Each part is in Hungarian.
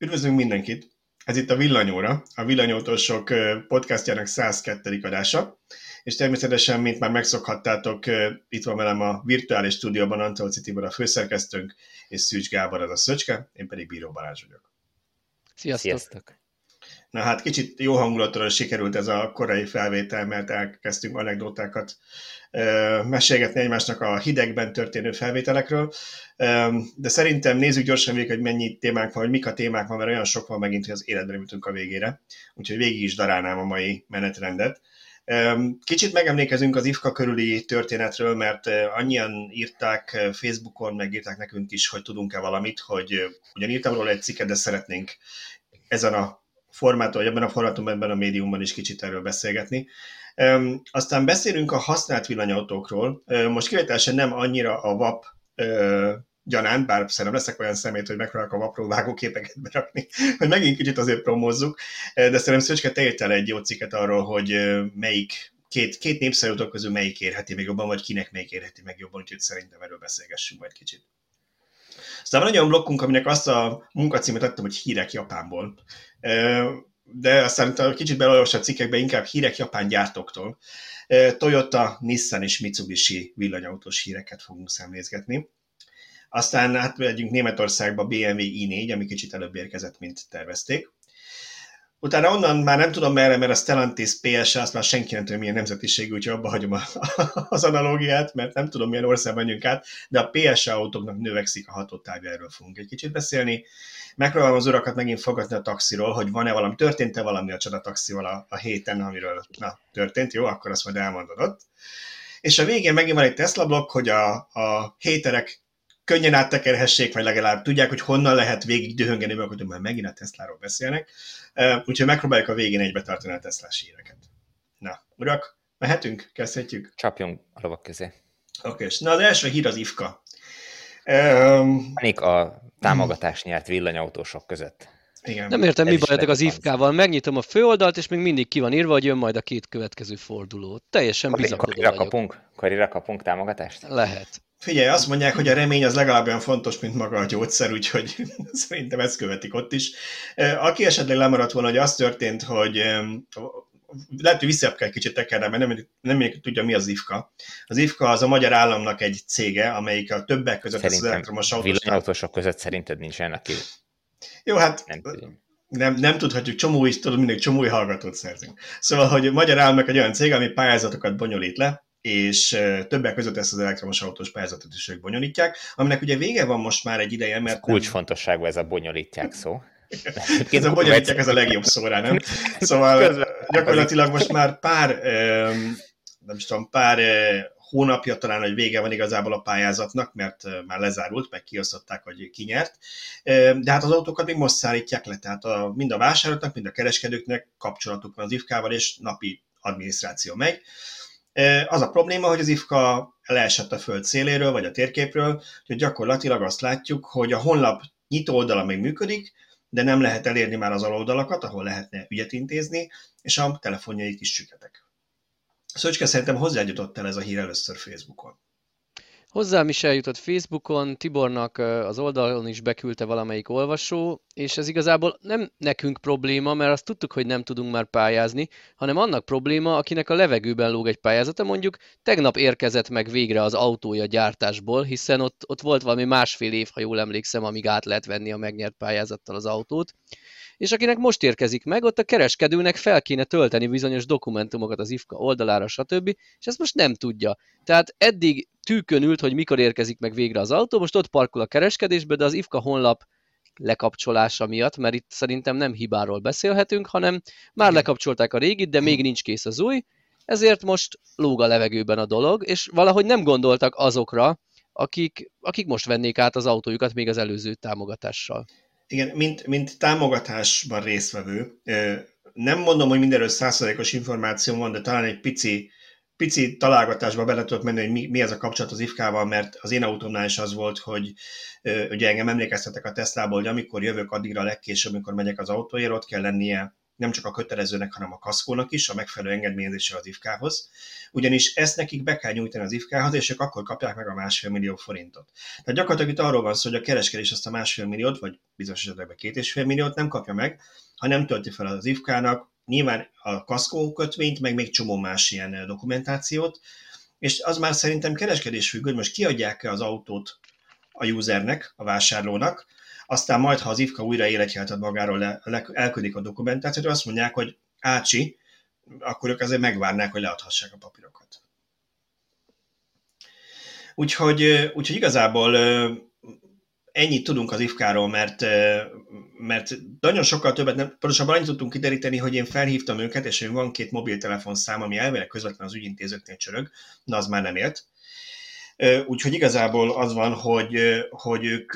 Üdvözlünk mindenkit! Ez itt a Villanyóra, a Villanyótosok podcastjának 102. adása, és természetesen, mint már megszokhattátok, itt van velem a virtuális stúdióban Antolci Tibor a főszerkesztőnk, és Szűcs Gábor az a Szöcske, én pedig Bíró Balázs vagyok. Sziasztok! Sziasztok. Na hát kicsit jó hangulatról sikerült ez a korai felvétel, mert elkezdtünk anekdotákat mesélgetni egymásnak a hidegben történő felvételekről, de szerintem nézzük gyorsan végig, hogy mennyi témánk van, hogy mik a témák van, mert olyan sok van megint, hogy az életben jutunk a végére, úgyhogy végig is darálnám a mai menetrendet. Kicsit megemlékezünk az IFKA körüli történetről, mert annyian írták Facebookon, megírták nekünk is, hogy tudunk-e valamit, hogy ugyan írtam róla egy cikket, de szeretnénk ezen a formáton, vagy ebben a formátumban, ebben a médiumban is kicsit erről beszélgetni. Aztán beszélünk a használt villanyautókról. Most kivételesen nem annyira a VAP gyanánt, bár szerintem leszek olyan szemét, hogy megpróbálok a vapról vágóképeket berakni, hogy megint kicsit azért promózzuk, de szerintem Szöcske, te értel egy jó cikket arról, hogy melyik két, két népszerűtök közül melyik érheti meg jobban, vagy kinek melyik érheti meg jobban, úgyhogy szerintem erről beszélgessünk majd kicsit. Aztán van egy olyan blokkunk, aminek azt a munkacímet adtam, hogy hírek Japánból de aztán kicsit belolvas a cikkekbe inkább hírek japán gyártóktól. Toyota, Nissan és Mitsubishi villanyautós híreket fogunk szemlézgetni. Aztán hát megyünk Németországba BMW i4, ami kicsit előbb érkezett, mint tervezték. Utána onnan már nem tudom merre, mert a Stellantis PS, azt már senki nem tudja milyen nemzetiségű, úgyhogy abba hagyom a, az analógiát, mert nem tudom milyen országban menjünk át, de a PS autóknak növekszik a hatótávja, erről fogunk egy kicsit beszélni. Megpróbálom az urakat megint fogadni a taxiról, hogy van-e valami, történt-e valami a csada taxival a, a héten, amiről na, történt, jó, akkor azt majd elmondod ott. És a végén megint van egy Tesla blokk, hogy a, a héterek könnyen áttekerhessék, vagy legalább tudják, hogy honnan lehet végig dühöngeni, mert már megint a Tesláról beszélnek. Úgyhogy megpróbáljuk a végén egybe tartani a Tesla híreket. Na, urak, mehetünk? Kezdhetjük? Csapjunk a lovak közé. Oké, okay. na az első hír az IFKA. Um, a támogatást nyert villanyautósok között. Igen. Nem értem, Ez mi bajotok az IFK-val. Megnyitom a főoldalt, és még mindig ki van írva, hogy jön majd a két következő forduló. Teljesen bizakodó Karira kapunk, karira kapunk támogatást? Lehet. Figyelj, azt mondják, hogy a remény az legalább olyan fontos, mint maga a gyógyszer, úgyhogy szerintem ezt követik ott is. Aki esetleg lemaradt volna, hogy az történt, hogy lehet, hogy vissza kell kicsit tekerni, mert nem, nem tudja, mi az IFKA. Az IFKA az a magyar államnak egy cége, amelyik a többek között szerintem az elektromos autós... Villanyautósok között szerinted nincsen, aki... Jó, hát nem, nem, nem tudhatjuk, csomó is, tudod, mindig csomó hallgatót szerzünk. Szóval, hogy a magyar államnak egy olyan cég, ami pályázatokat bonyolít le, és többek között ezt az elektromos autós pályázatot is ők bonyolítják, aminek ugye vége van most már egy ideje, mert... Kulcsfontosságú ez a bonyolítják szó. ez a bonyolítják, ez a legjobb szóra, nem? Szóval gyakorlatilag most már pár, nem is tudom, pár hónapja talán, hogy vége van igazából a pályázatnak, mert már lezárult, meg kiosztották, hogy ki nyert. De hát az autókat még most szállítják le, tehát a, mind a vásárlóknak, mind a kereskedőknek kapcsolatuk van az IFK-val, és napi adminisztráció megy. Az a probléma, hogy az IFKA leesett a föld széléről, vagy a térképről, hogy gyakorlatilag azt látjuk, hogy a honlap nyitó oldala még működik, de nem lehet elérni már az aloldalakat, ahol lehetne ügyet intézni, és a telefonjaik is süketek. Szöcske, szerintem hozzájutott el ez a hír először Facebookon. Hozzám is eljutott Facebookon, Tibornak az oldalon is beküldte valamelyik olvasó, és ez igazából nem nekünk probléma, mert azt tudtuk, hogy nem tudunk már pályázni, hanem annak probléma, akinek a levegőben lóg egy pályázata, mondjuk tegnap érkezett meg végre az autója gyártásból, hiszen ott, ott volt valami másfél év, ha jól emlékszem, amíg át lehet venni a megnyert pályázattal az autót, és akinek most érkezik meg, ott a kereskedőnek fel kéne tölteni bizonyos dokumentumokat az IFKA oldalára, stb., és ezt most nem tudja. Tehát eddig tűkön ült, hogy mikor érkezik meg végre az autó, most ott parkol a kereskedésbe, de az IFKA honlap lekapcsolása miatt, mert itt szerintem nem hibáról beszélhetünk, hanem már lekapcsolták a régit, de még nincs kész az új, ezért most lóg a levegőben a dolog, és valahogy nem gondoltak azokra, akik, akik most vennék át az autójukat még az előző támogatással. Igen, mint, mint támogatásban résztvevő, nem mondom, hogy mindenről százszerékos információ van, de talán egy pici, pici találgatásba bele tudok menni, hogy mi, mi ez a kapcsolat az IFK-val, mert az én autómnál is az volt, hogy ugye engem emlékeztetek a Teslából, hogy amikor jövök addigra legkésőbb, amikor megyek az autóért, ott kell lennie nem csak a kötelezőnek, hanem a kaszkónak is, a megfelelő engedményezéssel az IFK-hoz, ugyanis ezt nekik be kell nyújtani az IFK-hoz, és ők akkor kapják meg a másfél millió forintot. Tehát gyakorlatilag itt arról van szó, hogy a kereskedés azt a másfél milliót, vagy bizonyos esetekben két és fél milliót nem kapja meg, ha nem tölti fel az IFK-nak, nyilván a kaszkó kötvényt, meg még csomó más ilyen dokumentációt, és az már szerintem kereskedés függő, hogy most kiadják-e az autót a usernek, a vásárlónak, aztán majd, ha az IFKA újra életjelt ad magáról, le, le, elküldik a dokumentációt, azt mondják, hogy ácsi, akkor ők azért megvárnák, hogy leadhassák a papírokat. Úgyhogy, úgyhogy igazából ennyit tudunk az IFK-ról, mert, mert nagyon sokkal többet, nem, pontosabban annyit tudtunk kideríteni, hogy én felhívtam őket, és én van két mobiltelefonszám, ami elvileg közvetlen az ügyintézőknél csörög, de az már nem élt. Úgyhogy igazából az van, hogy, hogy ők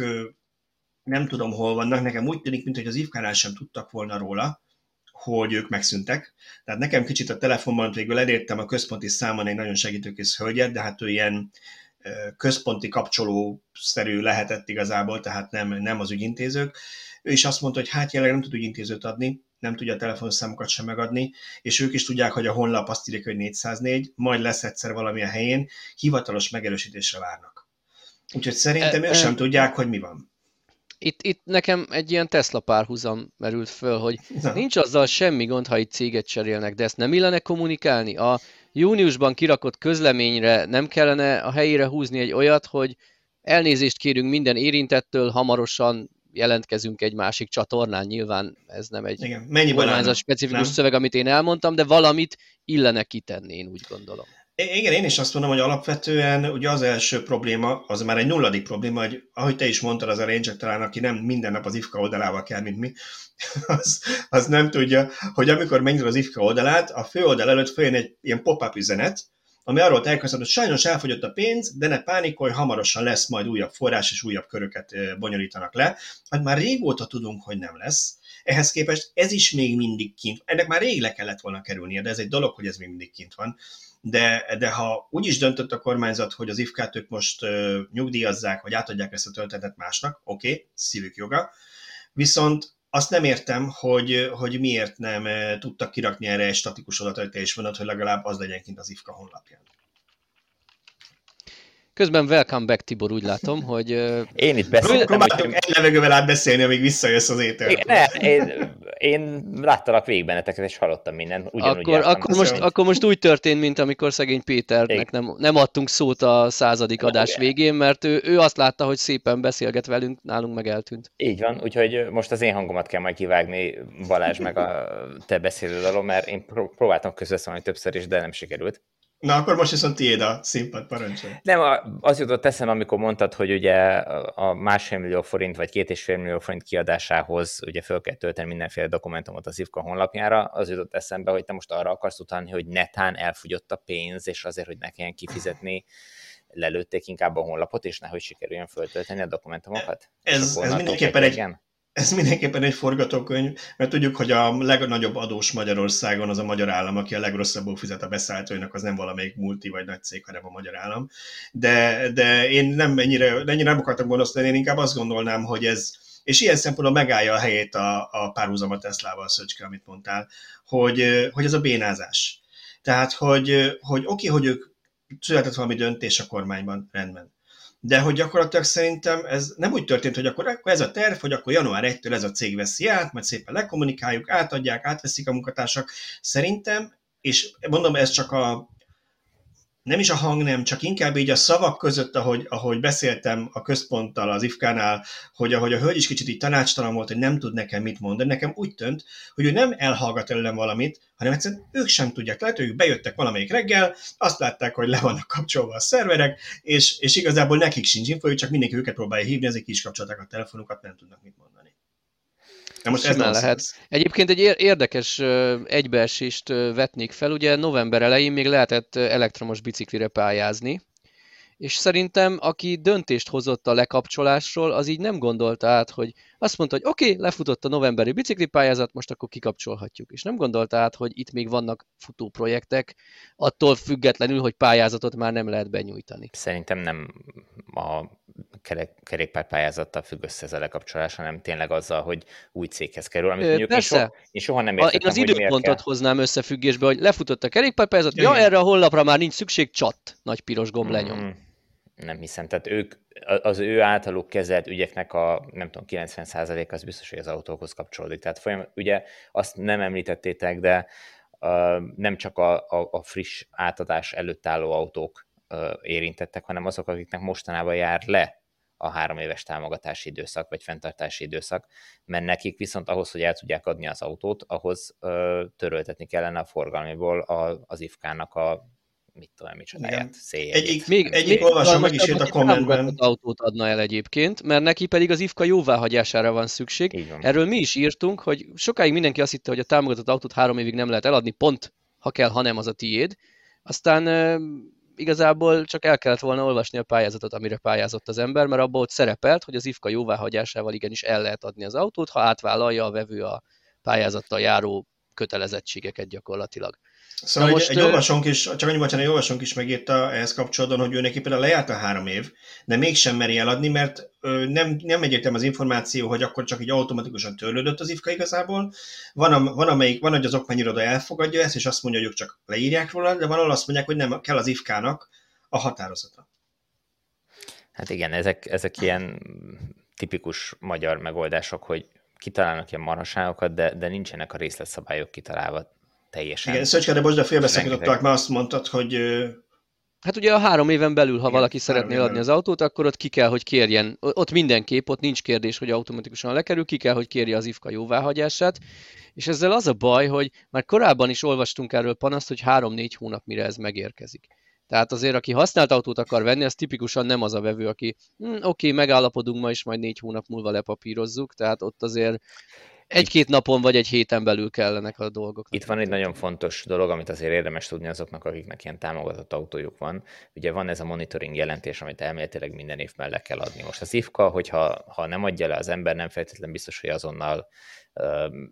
nem tudom, hol vannak, nekem úgy tűnik, mintha az IFK-nál sem tudtak volna róla, hogy ők megszűntek. Tehát nekem kicsit a telefonban végül elértem a központi számon egy nagyon segítőkész hölgyet, de hát ő ilyen központi kapcsolószerű lehetett igazából, tehát nem, nem az ügyintézők. Ő is azt mondta, hogy hát jelenleg nem tud ügyintézőt adni, nem tudja a telefonszámokat sem megadni, és ők is tudják, hogy a honlap azt írja, hogy 404, majd lesz egyszer valamilyen helyén, hivatalos megerősítésre várnak. Úgyhogy szerintem ők sem tudják, hogy mi van. Itt, itt nekem egy ilyen Tesla párhuzam merült föl, hogy nincs azzal semmi gond, ha itt céget cserélnek, de ezt nem illene kommunikálni? A júniusban kirakott közleményre nem kellene a helyére húzni egy olyat, hogy elnézést kérünk minden érintettől, hamarosan jelentkezünk egy másik csatornán, nyilván ez nem egy Igen. kormányzat specifikus nem? szöveg, amit én elmondtam, de valamit illene kitenni, én úgy gondolom. Igen, én is azt mondom, hogy alapvetően ugye az első probléma, az már egy nulladik probléma, hogy ahogy te is mondtad az elején, csak talán aki nem minden nap az IFKA oldalával kell, mint mi, az, az nem tudja, hogy amikor megnyitod az IFKA oldalát, a fő oldal előtt följön egy ilyen pop-up üzenet, ami arról tájékoztat, hogy sajnos elfogyott a pénz, de ne pánikolj, hamarosan lesz majd újabb forrás és újabb köröket bonyolítanak le. Hát már régóta tudunk, hogy nem lesz. Ehhez képest ez is még mindig kint. Ennek már rég le kellett volna kerülnie, de ez egy dolog, hogy ez még mindig kint van de, de ha úgy is döntött a kormányzat, hogy az ifk ők most uh, nyugdíjazzák, vagy átadják ezt a töltetet másnak, oké, okay, szívük joga, viszont azt nem értem, hogy, hogy miért nem tudtak kirakni erre egy statikus adatot és mondat, hogy legalább az legyen kint az IFKA honlapján. Közben welcome back, Tibor, úgy látom, hogy... Én itt beszéltem. Próbáltunk egy levegővel átbeszélni, amíg visszajössz az étel. Ne, én, én láttalak végig benneteket, és hallottam minden. Ugyanúgy akkor, akkor, most, akkor most úgy történt, mint amikor szegény Péternek nem, nem adtunk szót a századik adás végén, mert ő, ő azt látta, hogy szépen beszélget velünk, nálunk meg eltűnt. Így van, úgyhogy most az én hangomat kell majd kivágni, Balázs, meg a te beszélőd alól, mert én próbáltam közösszólni többször is, de nem sikerült. Na, akkor most viszont tiéd a színpad, parancsolj. Nem, az jutott eszem, amikor mondtad, hogy ugye a másfél millió forint vagy két és fél millió forint kiadásához ugye föl kell tölteni mindenféle dokumentumot az IFKA honlapjára, az jutott eszembe, hogy te most arra akarsz utalni, hogy netán elfogyott a pénz, és azért, hogy ne kelljen kifizetni, lelőtték inkább a honlapot, és nehogy sikerüljön föltölteni a dokumentumokat? Ez, ez mindenképpen egy, igen? Ez mindenképpen egy forgatókönyv, mert tudjuk, hogy a legnagyobb adós Magyarországon az a magyar állam, aki a legrosszabbul fizet a beszállítóinak, az nem valamelyik multi vagy nagy cég, hanem a magyar állam. De, de én nem ennyire, ennyire nem akartam gonosztani, én inkább azt gondolnám, hogy ez, és ilyen szempontból megállja a helyét a, a párhuzam a Teslával, Szöcske, amit mondtál, hogy, hogy ez a bénázás. Tehát, hogy, hogy oké, hogy ők született valami döntés a kormányban, rendben de hogy gyakorlatilag szerintem ez nem úgy történt, hogy akkor, ez a terv, hogy akkor január 1-től ez a cég veszi át, majd szépen lekommunikáljuk, átadják, átveszik a munkatársak. Szerintem, és mondom, ez csak a, nem is a hang nem, csak inkább így a szavak között, ahogy, ahogy beszéltem a központtal, az IFK-nál, hogy ahogy a hölgy is kicsit így tanácstalan volt, hogy nem tud nekem mit mondani, nekem úgy tűnt, hogy ő nem elhallgat előlem valamit, hanem egyszerűen ők sem tudják. Lehet, hogy ők bejöttek valamelyik reggel, azt látták, hogy le vannak kapcsolva a szerverek, és, és igazából nekik sincs info, csak mindenki őket próbálja hívni, ezek is kapcsolták a telefonukat, nem tudnak mit mondani. Na most ez lehet. Egyébként egy érdekes egybeesést vetnék fel. Ugye november elején még lehetett elektromos biciklire pályázni, és szerintem aki döntést hozott a lekapcsolásról, az így nem gondolta át, hogy azt mondta, hogy oké, okay, lefutott a novemberi biciklipályázat, most akkor kikapcsolhatjuk. És nem gondolta át, hogy itt még vannak futó projektek, attól függetlenül, hogy pályázatot már nem lehet benyújtani. Szerintem nem a kerékpárpályázattal függ össze ez a lekapcsolás, hanem tényleg azzal, hogy új céghez kerül. Amit mondjuk Persze. Én, soha, én soha nem értettem, Én az időpontot hoznám összefüggésbe, hogy lefutott a kerékpárpályázat, ja, erre a honlapra már nincs szükség, csat, nagy piros gomb lenyom. Mm, nem hiszem. Tehát ők, az ő általuk kezelt ügyeknek a, nem tudom, 90% az biztos, hogy az autókhoz kapcsolódik. Tehát folyam, ugye azt nem említettétek, de uh, nem csak a, a, a friss átadás előtt álló autók uh, érintettek, hanem azok, akiknek mostanában jár le a három éves támogatási időszak, vagy fenntartási időszak, mert nekik viszont ahhoz, hogy el tudják adni az autót, ahhoz ö, töröltetni kellene a forgalmiból a, az IFK-nak a mit tudom, micsodáját, széljegyét. Egyik, még, egyik még olvasom meg is írt a kommentben. autót adna el egyébként, mert neki pedig az IFKA jóváhagyására van szükség. Van. Erről mi is írtunk, hogy sokáig mindenki azt hitte, hogy a támogatott autót három évig nem lehet eladni, pont ha kell, hanem az a tiéd. Aztán igazából csak el kellett volna olvasni a pályázatot, amire pályázott az ember, mert abban ott szerepelt, hogy az IFKA jóváhagyásával igenis el lehet adni az autót, ha átvállalja a vevő a pályázattal járó kötelezettségeket gyakorlatilag. Szóval egy, most, egy olvasónk is, csak annyi bocsánat, egy olvasónk is megírta ehhez kapcsolatban, hogy ő neki például lejárt a három év, de mégsem meri eladni, mert nem, nem egyértelmű az információ, hogy akkor csak így automatikusan törlődött az IFKA igazából. Van, a, van, amelyik, van, hogy az okmányiroda elfogadja ezt, és azt mondja, hogy ők csak leírják róla, de van, ahol azt mondják, hogy nem kell az IFK-nak a határozata. Hát igen, ezek, ezek ilyen tipikus magyar megoldások, hogy kitalálnak ilyen marhaságokat, de, de nincsenek a részletszabályok kitalálva teljesen. Igen, Szöcske, de most de félbeszakítottak, mert azt mondtad, hogy... Hát ugye a három éven belül, ha Igen, valaki szeretné adni az autót, akkor ott ki kell, hogy kérjen, ott mindenképp, ott nincs kérdés, hogy automatikusan lekerül, ki kell, hogy kérje az IFKA jóváhagyását, és ezzel az a baj, hogy már korábban is olvastunk erről panaszt, hogy három-négy hónap mire ez megérkezik. Tehát azért, aki használt autót akar venni, az tipikusan nem az a vevő, aki hm, oké, okay, megállapodunk ma, és majd négy hónap múlva lepapírozzuk, tehát ott azért egy-két napon vagy egy héten belül kellenek a dolgok. Itt van egy nagyon fontos dolog, amit azért érdemes tudni azoknak, akiknek ilyen támogatott autójuk van. Ugye van ez a monitoring jelentés, amit elméletileg minden évben le kell adni. Most az IFKA, hogyha ha nem adja le az ember, nem feltétlenül biztos, hogy azonnal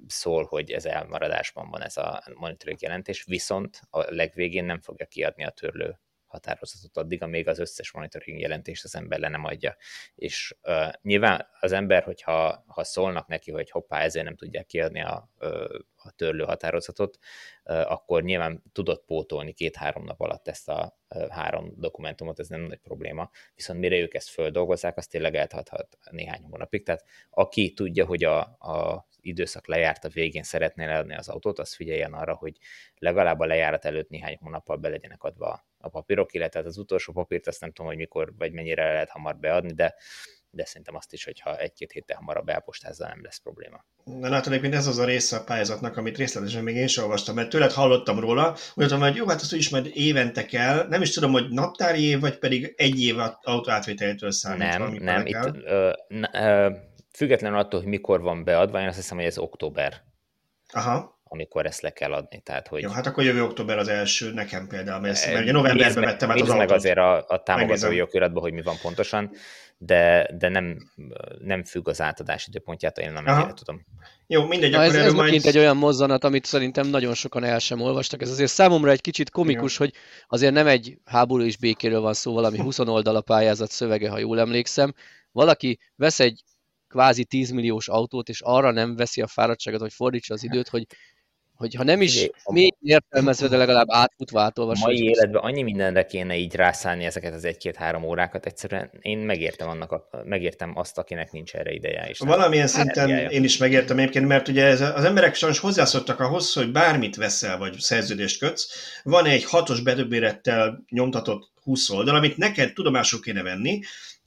szól, hogy ez elmaradásban van ez a monitoring jelentés, viszont a legvégén nem fogja kiadni a törlő határozatot addig, amíg az összes monitoring jelentést az ember le nem adja. És uh, nyilván az ember, hogyha ha szólnak neki, hogy hoppá, ezért nem tudják kiadni a, a törlő határozatot, uh, akkor nyilván tudott pótolni két-három nap alatt ezt a uh, három dokumentumot, ez nem nagy probléma. Viszont mire ők ezt földolgozzák, az tényleg eltarthat néhány hónapig. Tehát aki tudja, hogy a, a időszak lejárt a végén szeretné leadni az autót, az figyeljen arra, hogy legalább a lejárat előtt néhány hónappal be legyenek adva a papírok, illetve az utolsó papírt azt nem tudom, hogy mikor vagy mennyire lehet hamar beadni, de de szerintem azt is, hogyha egy-két héttel hamarabb elpostázza, nem lesz probléma. Na látod, egyébként ez az a része a pályázatnak, amit részletesen még én sem olvastam, mert tőled hallottam róla, úgy hogy jó, hát azt is majd évente kell, nem is tudom, hogy naptári év, vagy pedig egy év autó átvételtől számít. Nem, nem, itt ö, ö, függetlenül attól, hogy mikor van beadva, én azt hiszem, hogy ez október. Aha amikor ezt le kell adni. Tehát, hogy... Jó, hát akkor jövő október az első nekem például, mert, ezt, mert ugye novemberben vettem át az meg azért a, a támogatói jogiratban, hogy mi van pontosan, de, de nem, nem függ az átadás időpontját, én nem ennyire tudom. Jó, mindegy, Na, akkor ez, ez majd... egy olyan mozzanat, amit szerintem nagyon sokan el sem olvastak. Ez azért számomra egy kicsit komikus, Jó. hogy azért nem egy háború és békéről van szó, valami 20 oldal a pályázat szövege, ha jól emlékszem. Valaki vesz egy kvázi 10 milliós autót, és arra nem veszi a fáradtságot, hogy fordítsa az időt, hogy hogy ha nem is még értelmezve, de legalább átfutva átolvasva. Mai életben annyi mindenre kéne így rászállni ezeket az egy-két-három órákat, egyszerűen én megértem, annak a, megértem azt, akinek nincs erre ideje. És Valamilyen szinten energiája. én is megértem egyébként, mert ugye ez, az emberek sajnos hozzászoktak ahhoz, hogy bármit veszel, vagy szerződést kötsz, van egy hatos bedöbérettel nyomtatott 20 oldal, amit neked tudomásul kéne venni,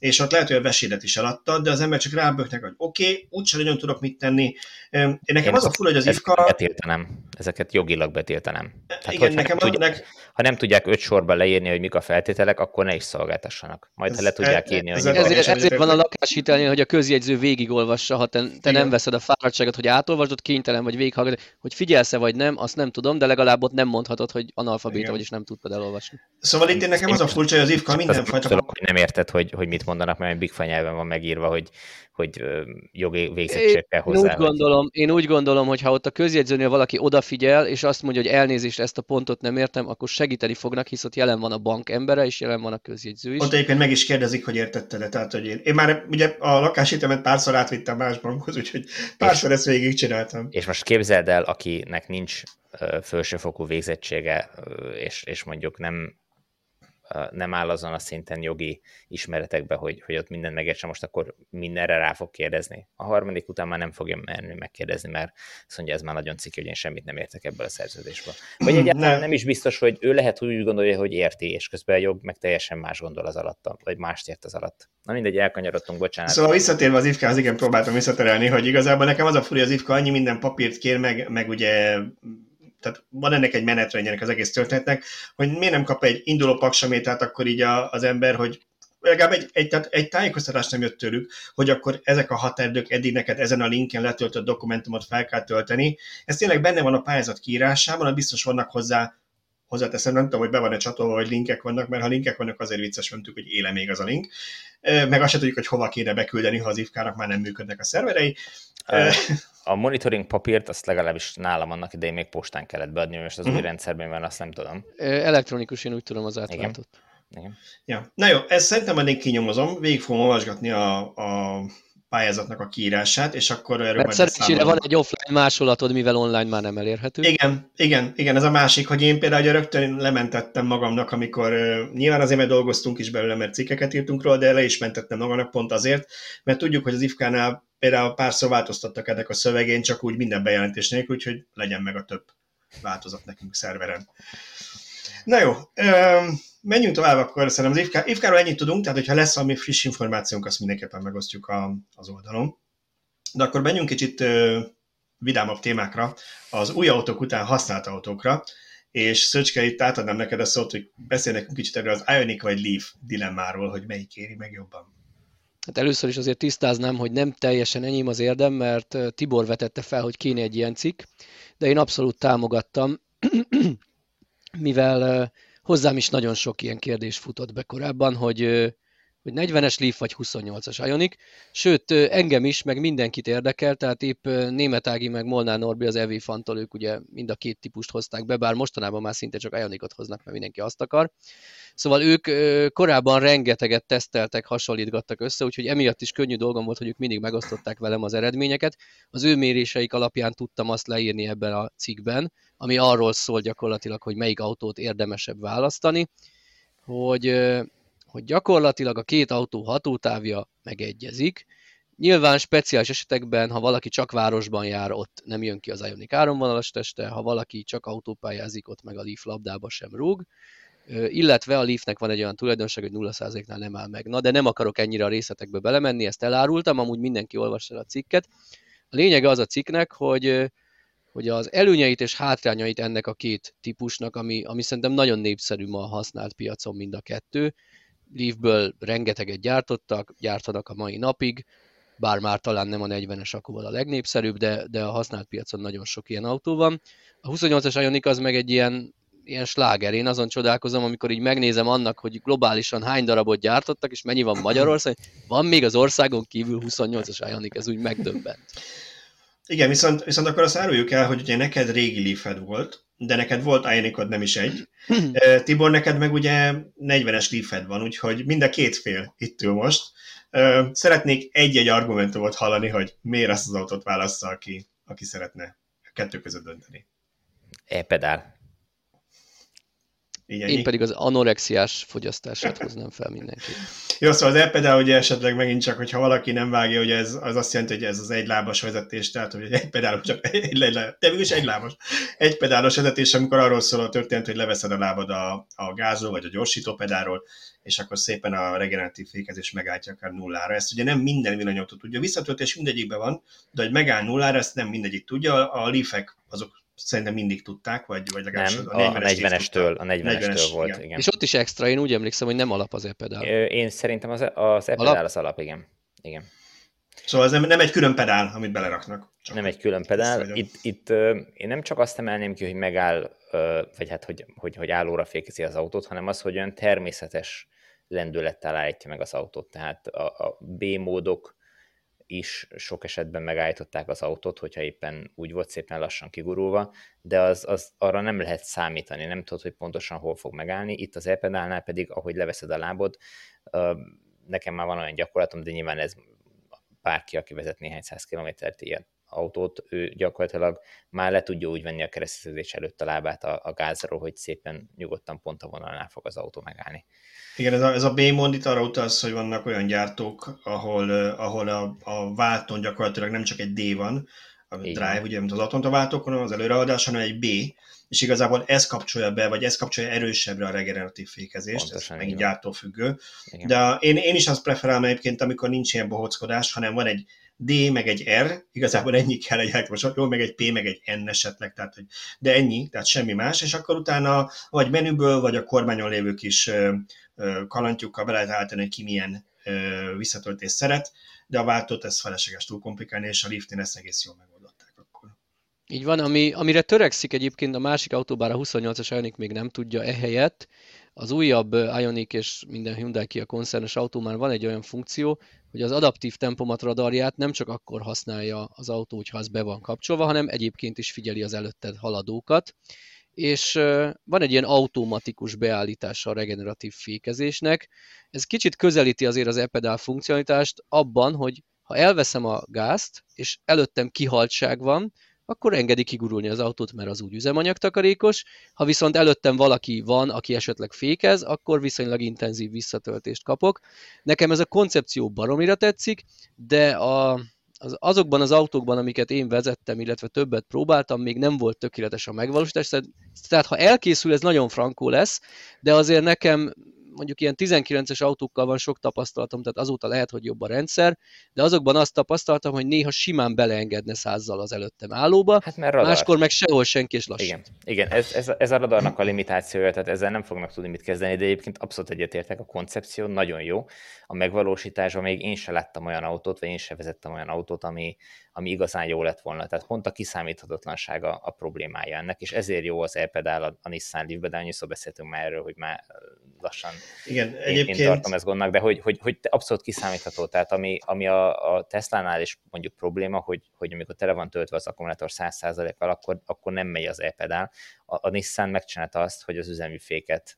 és ott lehet, hogy a vesédet is eladtad, de az ember csak ráböknek, hogy oké, okay, úgyse nagyon tudok mit tenni. Én nekem Én az a full, hogy az IFKA... Betiltanem. Ezeket jogilag betiltanem. Tehát, Igen, nekem nem tudják, nek... ha nem tudják öt sorba leírni, hogy mik a feltételek, akkor ne is szolgáltassanak. Majd ez, ha le tudják írni, ez, hogy... Ezért, ezért van a lakáshitelnél, hogy a közjegyző végigolvassa, ha te, te nem veszed a fáradtságot, hogy átolvasod, kénytelen vagy végighallgatni, hogy figyelsz-e vagy nem, azt nem tudom, de legalább ott nem mondhatod, hogy analfabéta vagy, és nem tudtad elolvasni. Szóval itt nekem az a furcsa, hogy az IFKA mindenfajta... Nem érted, hogy, hogy mit mondanak, mert Big Fan nyelven van megírva, hogy, hogy jogi végzettség kell hozzá. Én úgy, gondolom, én úgy gondolom, hogy ha ott a közjegyzőnél valaki odafigyel, és azt mondja, hogy elnézést, ezt a pontot nem értem, akkor segíteni fognak, hisz ott jelen van a bank embere, és jelen van a közjegyző is. Ott egyébként meg is kérdezik, hogy értette tehát hogy én, én már ugye a lakáshitemet párszor átvittem más bankhoz, úgyhogy párszor és, ezt végigcsináltam. És most képzeld el, akinek nincs felsőfokú végzettsége, és, és mondjuk nem nem áll azon a szinten jogi ismeretekbe, hogy, hogy ott minden megértse, most akkor mindenre rá fog kérdezni. A harmadik után már nem fogja merni megkérdezni, mert azt mondja, ez már nagyon cikk, hogy én semmit nem értek ebből a szerződésből. Vagy egyáltalán nem. nem is biztos, hogy ő lehet úgy gondolja, hogy érti, és közben a jog meg teljesen más gondol az alatt, vagy mást ért az alatt. Na mindegy, elkanyarodtunk, bocsánat. Szóval visszatérve az IFK-hoz, igen, próbáltam visszaterelni, hogy igazából nekem az a furi az IFK, annyi minden papírt kér, meg, meg ugye tehát van ennek egy menetrendjének az egész történetnek, hogy miért nem kap egy induló paksamétát akkor így a, az ember, hogy legalább egy, egy, tehát egy tájékoztatás nem jött tőlük, hogy akkor ezek a határidők eddig neked ezen a linken letöltött dokumentumot fel kell tölteni. Ez tényleg benne van a pályázat kiírásában, biztos vannak hozzá hozzáteszem, nem tudom, hogy be van-e csatolva, vagy linkek vannak, mert ha linkek vannak, azért vicces, mondtuk, hogy éle még az a link. Meg azt se tudjuk, hogy hova kéne beküldeni, ha az ifkának már nem működnek a szerverei. A monitoring papírt, azt legalábbis nálam annak idején még postán kellett beadni, most az uh-huh. új mhm. rendszerben van, azt nem tudom. Elektronikus, én úgy tudom az átlátott. Igen. Igen. Ja. Na jó, ezt szerintem majd én kinyomozom, végig fogom olvasgatni a, a pályázatnak a kiírását, és akkor erről Mert szerencsére van egy offline másolatod, mivel online már nem elérhető. Igen, igen, igen, ez a másik, hogy én például rögtön lementettem magamnak, amikor nyilván azért, mert dolgoztunk is belőle, mert cikkeket írtunk róla, de le is mentettem magamnak pont azért, mert tudjuk, hogy az IFK-nál például párszor változtattak ennek a szövegén, csak úgy minden bejelentés nélkül, úgyhogy legyen meg a több változat nekünk szerveren. Na jó, menjünk tovább akkor, szerintem az Ivkáról ennyit tudunk, tehát hogyha lesz valami friss információnk, azt mindenképpen megosztjuk a, az oldalon. De akkor menjünk kicsit vidámabb témákra, az új autók után használt autókra, és Szöcske, itt átadnám neked a szót, hogy beszélj nekünk kicsit erről az Ionic vagy Leaf dilemmáról, hogy melyik éri meg jobban. Hát először is azért tisztáznám, hogy nem teljesen enyém az érdem, mert Tibor vetette fel, hogy kéne egy ilyen cikk, de én abszolút támogattam, mivel hozzám is nagyon sok ilyen kérdés futott be korábban, hogy hogy 40-es Leaf vagy 28-as Ionic, sőt engem is, meg mindenkit érdekel, tehát épp Német Ági meg Molnár Norbi az EV fantól, ők ugye mind a két típust hozták be, bár mostanában már szinte csak Ionicot hoznak, mert mindenki azt akar. Szóval ők korábban rengeteget teszteltek, hasonlítgattak össze, úgyhogy emiatt is könnyű dolgom volt, hogy ők mindig megosztották velem az eredményeket. Az ő méréseik alapján tudtam azt leírni ebben a cikkben, ami arról szól gyakorlatilag, hogy melyik autót érdemesebb választani, hogy hogy gyakorlatilag a két autó hatótávja megegyezik. Nyilván speciális esetekben, ha valaki csak városban jár, ott nem jön ki az Ioniq áramvonalas teste, ha valaki csak autópályázik, ott meg a Leaf labdába sem rúg. Illetve a Leafnek van egy olyan tulajdonság, hogy 0%-nál nem áll meg. Na, de nem akarok ennyire a részletekbe belemenni, ezt elárultam, amúgy mindenki olvassa a cikket. A lényege az a cikknek, hogy hogy az előnyeit és hátrányait ennek a két típusnak, ami, ami szerintem nagyon népszerű ma a használt piacon mind a kettő, Leafből rengeteget gyártottak, gyártanak a mai napig, bár már talán nem a 40-es akkúval a legnépszerűbb, de, de a használt piacon nagyon sok ilyen autó van. A 28-as Ioniq az meg egy ilyen, ilyen sláger. Én azon csodálkozom, amikor így megnézem annak, hogy globálisan hány darabot gyártottak, és mennyi van Magyarországon. Van még az országon kívül 28-as Ioniq, ez úgy megdöbbent. Igen, viszont, viszont akkor azt áruljuk el, hogy ugye neked régi Leafed volt, de neked volt Ionicod nem is egy. Tibor, neked meg ugye 40-es Leafed van, úgyhogy mind a két fél itt ül most. Szeretnék egy-egy argumentumot hallani, hogy miért azt az autót válassza, aki, aki szeretne a kettő között dönteni. E-pedál. Így Én pedig az anorexiás fogyasztását hoznám fel mindenki. Jó, szóval az e ugye esetleg megint csak, hogyha valaki nem vágja, hogy ez az azt jelenti, hogy ez az egylábas vezetés, tehát hogy egy pedál, csak egy, egy, egy, de mégis egylábas. Egy pedálos vezetés, amikor arról szól a történet, hogy leveszed a lábad a, a gázról, vagy a gyorsító pedálról, és akkor szépen a regeneratív fékezés megállítja akár nullára. Ezt ugye nem minden villanyautó tudja. Visszatöltés mindegyikben van, de hogy megáll nullára, ezt nem mindegyik tudja. A leafek azok szerintem mindig tudták, vagy, vagy legalábbis nem, a 40-estől, a 40-estől volt, igen. igen. És ott is extra, én úgy emlékszem, hogy nem alap az e-pedál. Én szerintem az, az e-pedál alap? az alap, igen. igen. Szóval ez nem, nem egy külön pedál, amit beleraknak. Csak nem egy külön pedál. Itt, itt én nem csak azt emelném ki, hogy megáll, vagy hát, hogy, hogy, hogy állóra fékezi az autót, hanem az, hogy olyan természetes lendülettel állítja meg az autót. Tehát a, a B módok is sok esetben megállították az autót, hogyha éppen úgy volt szépen lassan kigurulva, de az, az arra nem lehet számítani, nem tudod, hogy pontosan hol fog megállni. Itt az e pedig, ahogy leveszed a lábod, nekem már van olyan gyakorlatom, de nyilván ez bárki, aki vezet néhány száz kilométert ilyen autót, ő gyakorlatilag már le tudja úgy venni a kereszteződés előtt a lábát a, a gázról, hogy szépen nyugodtan pont a vonalnál fog az autó megállni. Igen, ez a, ez a B-mond itt arra utalsz, hogy vannak olyan gyártók, ahol, ahol a, a váltón gyakorlatilag nem csak egy D van, a Igen. drive, ugye, mint az autonta az előreadás, hanem egy B, és igazából ez kapcsolja be, vagy ez kapcsolja erősebbre a regeneratív fékezést, Pontosan, ez megint gyártófüggő. De én, én is azt preferálom egyébként, amikor nincs ilyen bohockodás, hanem van egy D, meg egy R, igazából ennyi kell egy elektromos jó, meg egy P, meg egy N esetleg, tehát, hogy, de ennyi, tehát semmi más, és akkor utána vagy menüből, vagy a kormányon lévő kis kalantyukkal be lehet állítani, hogy ki milyen visszatöltést szeret, de a váltót ez felesleges túl komplikálni, és a liftin ezt egész jól megoldották akkor. Így van, ami, amire törekszik egyébként a másik autó, bár a 28-as Ioniq még nem tudja ehelyett, az újabb Ioniq és minden Hyundai Kia koncernes autó már van egy olyan funkció, hogy az adaptív tempomat radarját nem csak akkor használja az autó, hogyha az be van kapcsolva, hanem egyébként is figyeli az előtted haladókat, és van egy ilyen automatikus beállítása a regeneratív fékezésnek. Ez kicsit közelíti azért az e-pedál funkcionalitást abban, hogy ha elveszem a gázt, és előttem kihaltság van, akkor engedi kigurulni az autót, mert az úgy üzemanyagtakarékos. Ha viszont előttem valaki van, aki esetleg fékez, akkor viszonylag intenzív visszatöltést kapok. Nekem ez a koncepció baromira tetszik, de a, az, azokban az autókban, amiket én vezettem, illetve többet próbáltam, még nem volt tökéletes a megvalósítás. Tehát ha elkészül, ez nagyon frankó lesz, de azért nekem mondjuk ilyen 19-es autókkal van sok tapasztalatom, tehát azóta lehet, hogy jobb a rendszer, de azokban azt tapasztaltam, hogy néha simán beleengedne százzal az előttem állóba, hát mert radar. máskor meg sehol senki és lassan. Igen, Igen. Ez, ez, ez, a radarnak a limitációja, tehát ezzel nem fognak tudni mit kezdeni, de egyébként abszolút egyetértek, a koncepció nagyon jó, a megvalósításban még én sem láttam olyan autót, vagy én sem vezettem olyan autót, ami, ami igazán jó lett volna. Tehát pont a kiszámíthatatlansága a problémája ennek, és ezért jó az e-pedál a, a Nissan Leaf-be, de annyiszor beszéltünk már erről, hogy már lassan Igen, én, egyébként... én tartom ezt gondnak, de hogy, hogy, hogy abszolút kiszámítható. Tehát ami, ami a, a Tesla-nál is mondjuk probléma, hogy, hogy amikor tele van töltve az akkumulátor 100%-kal, akkor, akkor nem megy az e-pedál. A, a Nissan megcsinálta azt, hogy az üzemű féket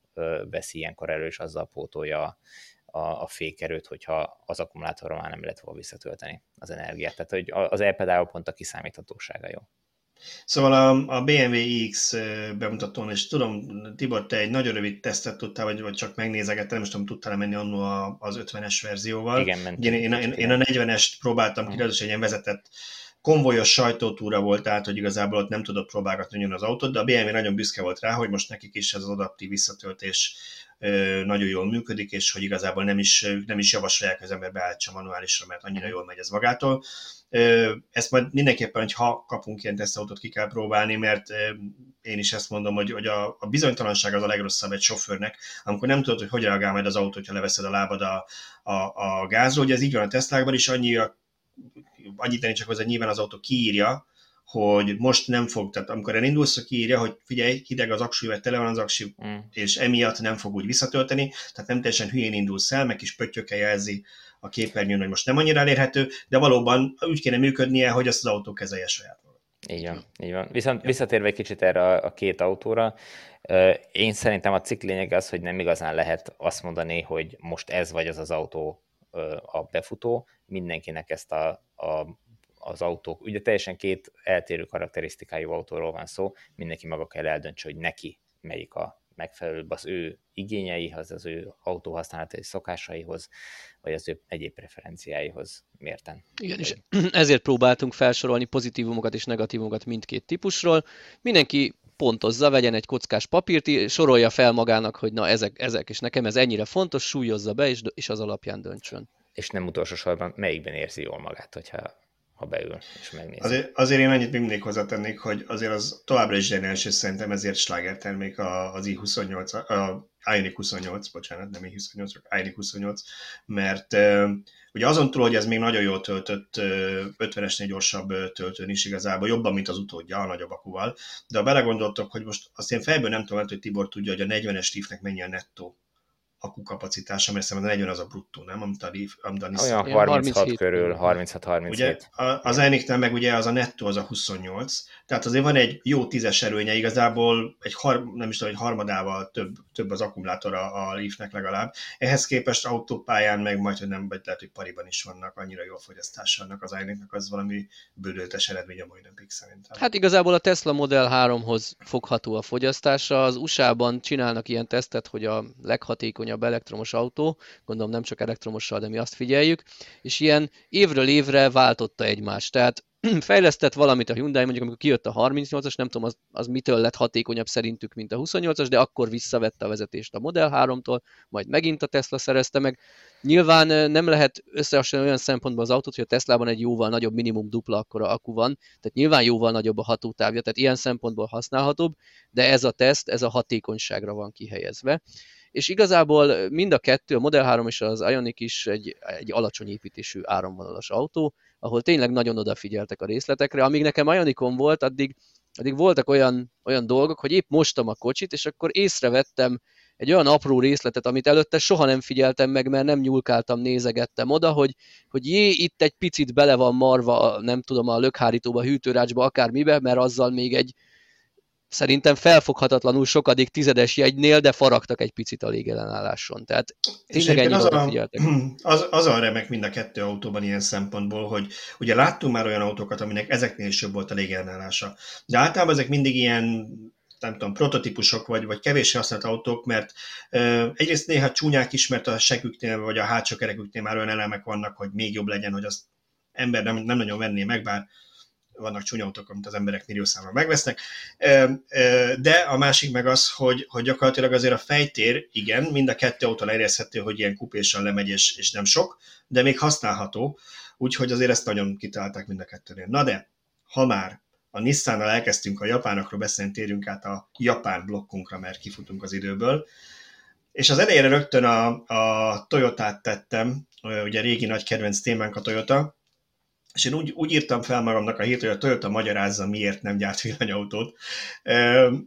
veszi ilyenkor elő, és azzal pótolja a, a fékerőt, hogyha az akkumulátorra már nem lehet volna visszatölteni az energiát. Tehát hogy az e pont a kiszámíthatósága jó. Szóval a, a BMW X bemutatón, és tudom, Tibor, te egy nagyon rövid tesztet tudtál, vagy, vagy csak megnézegettem, nem tudom, tudtál menni annó az 50-es verzióval. Igen, mentem. Én, én, én, én a 40-est próbáltam ki, az egy ilyen vezetett konvojos sajtótúra volt, tehát hogy igazából ott nem tudott próbálgatni az autót, de a BMW nagyon büszke volt rá, hogy most nekik is ez az adaptív visszatöltés nagyon jól működik, és hogy igazából nem is, nem is javasolják, hogy az ember beállítsa manuálisra, mert annyira jól megy ez magától. Ezt majd mindenképpen, hogy ha kapunk ilyen tesztautót, ki kell próbálni, mert én is ezt mondom, hogy, hogy a, a bizonytalanság az a legrosszabb egy sofőrnek, amikor nem tudod, hogy hogy reagál majd az autó, ha leveszed a lábad a, a, a gázról. Ugye ez így van a Teslákban is, annyi, annyit tenni csak hozzá, nyilván az autó kiírja, hogy most nem fog, tehát amikor elindulsz, kiírja, hogy figyelj, hideg az aksi, vagy tele van az aksi, mm. és emiatt nem fog úgy visszatölteni, tehát nem teljesen hülyén indulsz el, meg kis pöttyökkel jelzi a képernyőn, hogy most nem annyira elérhető, de valóban úgy kéne működnie, hogy azt az autó kezelje saját maga. Így van, így van. Viszont visszatérve egy kicsit erre a, a két autóra, én szerintem a cikk lényeg az, hogy nem igazán lehet azt mondani, hogy most ez vagy az az autó a befutó, mindenkinek ezt a, a az autók, ugye teljesen két eltérő karakterisztikájú autóról van szó, mindenki maga kell eldöntse, hogy neki melyik a megfelelőbb az ő igényeihez, az ő autóhasználati szokásaihoz, vagy az ő egyéb preferenciáihoz mérten. Igen, és ezért próbáltunk felsorolni pozitívumokat és negatívumokat mindkét típusról. Mindenki pontozza, vegyen egy kockás papírt, sorolja fel magának, hogy na ezek, ezek, és nekem ez ennyire fontos, súlyozza be, és, és az alapján döntsön. És nem utolsó sorban melyikben érzi jól magát, hogyha ha beül és megnézi. Azért, azért én annyit még mindig hozzátennék, hogy azért az továbbra is zseniális, és szerintem ezért sláger termék az i28, a Ioniq 28, bocsánat, nem i28, csak Ioniq 28, mert ugye azon túl, hogy ez még nagyon jól töltött, uh, 50-esnél gyorsabb töltőn is igazából, jobban, mint az utódja, a nagyobb akuval, de ha belegondoltok, hogy most azt én fejből nem tudom, hogy Tibor tudja, hogy a 40-es Leafnek mennyi a nettó kapacitása, mert szerintem 40 az a bruttó, nem? Amit a, Leaf, amit a Nissan. Olyan 36 37 körül, 36-37. Ugye az enix meg ugye az a nettó az a 28, tehát azért van egy jó tízes erőnye, igazából egy har, nem is tudom, egy harmadával több, több az akkumulátor a, Leafnek legalább. Ehhez képest autópályán meg majd, hogy nem, vagy lehet, hogy pariban is vannak, annyira jó fogyasztása annak az enix az valami bődöltes eredmény a mai napig szerintem. Hát igazából a Tesla Model 3-hoz fogható a fogyasztása. Az USA-ban csinálnak ilyen tesztet, hogy a leghatékonyabb elektromos autó, gondolom nem csak elektromossal, de mi azt figyeljük, és ilyen évről évre váltotta egymást. Tehát fejlesztett valamit a Hyundai, mondjuk amikor kijött a 38-as, nem tudom, az, az mitől lett hatékonyabb szerintük, mint a 28-as, de akkor visszavette a vezetést a Model 3-tól, majd megint a Tesla szerezte meg. Nyilván nem lehet összehasonlítani olyan szempontból az autót, hogy a Teslában egy jóval nagyobb, minimum dupla akkora akku van, tehát nyilván jóval nagyobb a hatótávja, tehát ilyen szempontból használhatóbb, de ez a teszt, ez a hatékonyságra van kihelyezve és igazából mind a kettő, a Model 3 és az Ioniq is egy, egy alacsony építésű áramvonalas autó, ahol tényleg nagyon odafigyeltek a részletekre. Amíg nekem Ioniqon volt, addig, addig voltak olyan, olyan dolgok, hogy épp mostam a kocsit, és akkor észrevettem egy olyan apró részletet, amit előtte soha nem figyeltem meg, mert nem nyúlkáltam, nézegettem oda, hogy, hogy jé, itt egy picit bele van marva, nem tudom, a lökhárítóba, hűtőrácsba, akármibe, mert azzal még egy, szerintem felfoghatatlanul sokadik tizedes jegynél, de faragtak egy picit a légellenálláson. Tehát tényleg ennyire az, a, az, az a remek mind a kettő autóban ilyen szempontból, hogy ugye láttunk már olyan autókat, aminek ezeknél is jobb volt a légellenállása. De általában ezek mindig ilyen nem tudom, prototípusok vagy, vagy kevés használt autók, mert ö, egyrészt néha csúnyák is, mert a següknél vagy a hátsó kereküknél már olyan elemek vannak, hogy még jobb legyen, hogy azt ember nem, nem nagyon venné meg, bár vannak csúnya autók, amit az emberek milliószámra megvesznek, de a másik meg az, hogy, hogy gyakorlatilag azért a fejtér, igen, mind a kettő autó elérezhető, hogy ilyen kupéssal lemegy, és, és nem sok, de még használható, úgyhogy azért ezt nagyon kitalálták mind a kettőnél. Na de, ha már a Nissan-nal elkezdtünk a japánokról beszélni, térjünk át a japán blokkunkra, mert kifutunk az időből. És az elejére rögtön a, a Toyotát tettem, ugye régi nagy kedvenc témánk a Toyota, és én úgy, úgy írtam fel magamnak a hírt, hogy a Toyota magyarázza, miért nem gyárt villanyautót.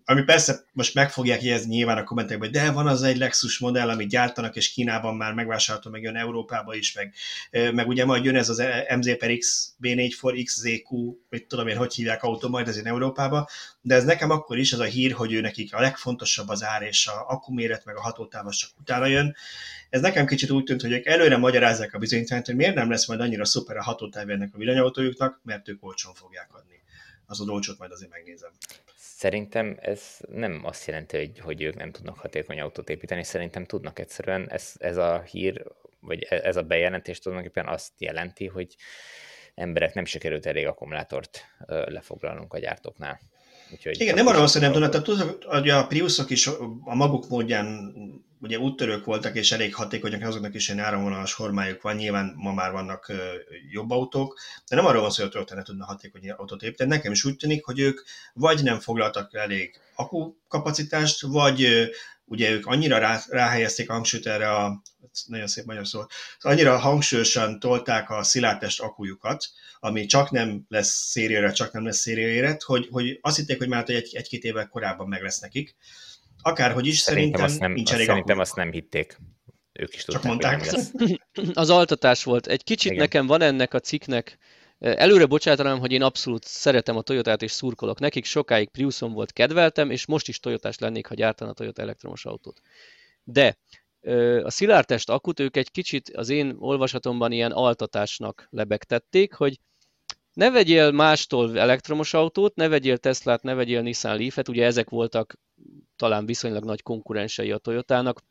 Ami persze most meg fogják jegyezni nyilván a kommentekben, de van az egy Lexus modell, amit gyártanak, és Kínában már megvásárolható, meg jön Európába is, meg, meg ugye majd jön ez az MZ per X, B4 for XZQ, mit tudom én, hogy hívják autó majd ezért Európába, de ez nekem akkor is az a hír, hogy ő nekik a legfontosabb az ár és a akkuméret, meg a hatótáv csak utána jön, ez nekem kicsit úgy tűnt, hogy ők előre magyarázzák a bizonyítványt, hogy miért nem lesz majd annyira szuper a hatótáv ennek a villanyautójuknak, mert ők olcsón fogják adni. Az a olcsót majd azért megnézem. Szerintem ez nem azt jelenti, hogy, hogy ők nem tudnak hatékony autót építeni, szerintem tudnak egyszerűen. Ez, ez a hír, vagy e, ez a bejelentés tulajdonképpen azt jelenti, hogy emberek nem sikerült elég akkumulátort lefoglalnunk a gyártóknál. Úgyhogy Igen, nem arra van szó, nem tudod, tehát tudod, hogy a Priusok is a maguk módján ugye úttörők voltak, és elég hatékonyak, azoknak is egy áramvonalas formájuk van, nyilván ma már vannak jobb autók, de nem arról van szó, hogy ne tudna hatékony autót építeni. Nekem is úgy tűnik, hogy ők vagy nem foglaltak elég akku kapacitást, vagy ugye ők annyira rá, ráhelyezték a hangsúlyt erre a, nagyon szép magyar szó, annyira hangsúlyosan tolták a szilárdtest akujukat, ami csak nem lesz szériára, csak nem lesz szériaéret, hogy, hogy azt hitték, hogy már egy, egy-két évvel korábban meg lesz nekik. Akárhogy is, szerintem, szerintem azt nem, nincs elég Szerintem azt nem hitték. Ők is tudták, Csak mondták. Hogy lesz. Az altatás volt. Egy kicsit Igen. nekem van ennek a cikknek Előre bocsátanám, hogy én abszolút szeretem a Toyotát és szurkolok nekik, sokáig Priuson volt kedveltem, és most is Toyotás lennék, ha gyártana a Toyota elektromos autót. De a szilárdtest akut ők egy kicsit az én olvasatomban ilyen altatásnak lebegtették, hogy ne vegyél mástól elektromos autót, ne vegyél Teslát, ne vegyél Nissan Leaf-et, ugye ezek voltak talán viszonylag nagy konkurensei a Toyotának,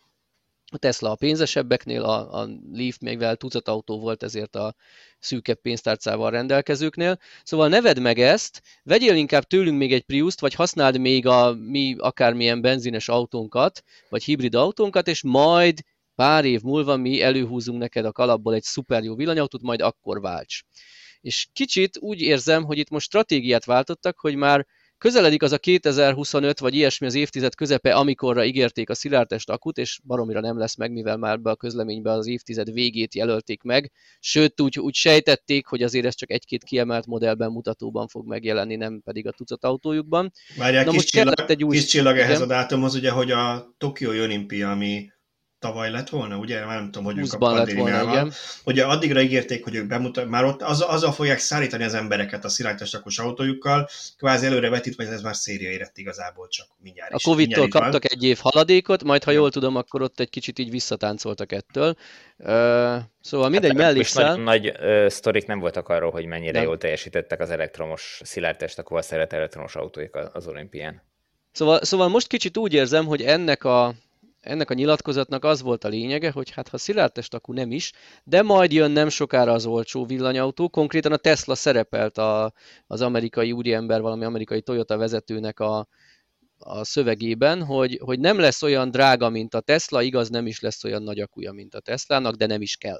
a Tesla a pénzesebbeknél, a, a Leaf mivel tucat autó volt, ezért a szűkebb pénztárcával rendelkezőknél. Szóval neved meg ezt, vegyél inkább tőlünk még egy Prius-t, vagy használd még a mi akármilyen benzines autónkat, vagy hibrid autónkat, és majd pár év múlva mi előhúzunk neked a kalapból egy szuper jó villanyautót, majd akkor válts. És kicsit úgy érzem, hogy itt most stratégiát váltottak, hogy már Közeledik az a 2025 vagy ilyesmi az évtized közepe, amikorra ígérték a szilárdtest akut, és baromira nem lesz meg, mivel már be a közleménybe az évtized végét jelölték meg. Sőt, úgy, úgy sejtették, hogy azért ez csak egy-két kiemelt modellben, mutatóban fog megjelenni, nem pedig a tucat autójukban. Várjál, Na kis, most csillag, egy új... kis csillag ehhez igen? a dátumhoz, ugye, hogy a Tokiói olimpia, ami tavaly lett volna, ugye? Már nem tudom, hogy ők a pandémiával. Ugye addigra ígérték, hogy ők bemutat, már ott az, azzal fogják szállítani az embereket a szilárdtestakos autójukkal, kvázi előre vetítve, hogy ez már széria érett igazából csak mindjárt A Covid-tól kaptak van. egy év haladékot, majd ha jól tudom, akkor ott egy kicsit így visszatáncoltak ettől. Uh, szóval mindegy hát, mellékszál. Nagy, nagy uh, sztorik nem voltak arról, hogy mennyire nem. jól teljesítettek az elektromos szilárdtestak, vagy szeret elektromos autóik az olimpián. Szóval, szóval most kicsit úgy érzem, hogy ennek a ennek a nyilatkozatnak az volt a lényege, hogy hát ha szilárdtest akku nem is, de majd jön nem sokára az olcsó villanyautó. Konkrétan a Tesla szerepelt a, az amerikai úriember, valami amerikai Toyota vezetőnek a, a szövegében, hogy, hogy nem lesz olyan drága, mint a Tesla, igaz, nem is lesz olyan nagy akúja, mint a Teslának, de nem is kell.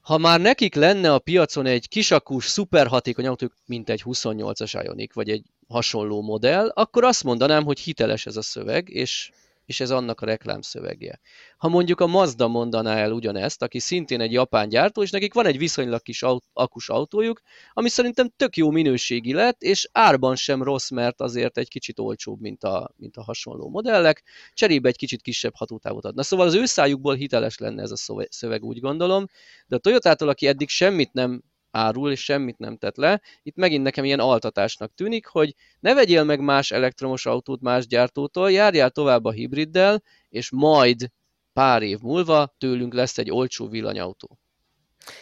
Ha már nekik lenne a piacon egy kisakús, szuperhatékony autó, mint egy 28-as Ioniq, vagy egy hasonló modell, akkor azt mondanám, hogy hiteles ez a szöveg, és és ez annak a reklámszövegje. Ha mondjuk a Mazda mondaná el ugyanezt, aki szintén egy japán gyártó, és nekik van egy viszonylag kis aut- akus autójuk, ami szerintem tök jó minőségi lett, és árban sem rossz, mert azért egy kicsit olcsóbb, mint a, mint a hasonló modellek, cserébe egy kicsit kisebb hatótávot adna. Szóval az ő szájukból hiteles lenne ez a szöveg, úgy gondolom, de a Toyotától, aki eddig semmit nem árul, és semmit nem tett le. Itt megint nekem ilyen altatásnak tűnik, hogy ne vegyél meg más elektromos autót más gyártótól, járjál tovább a hibriddel, és majd pár év múlva tőlünk lesz egy olcsó villanyautó.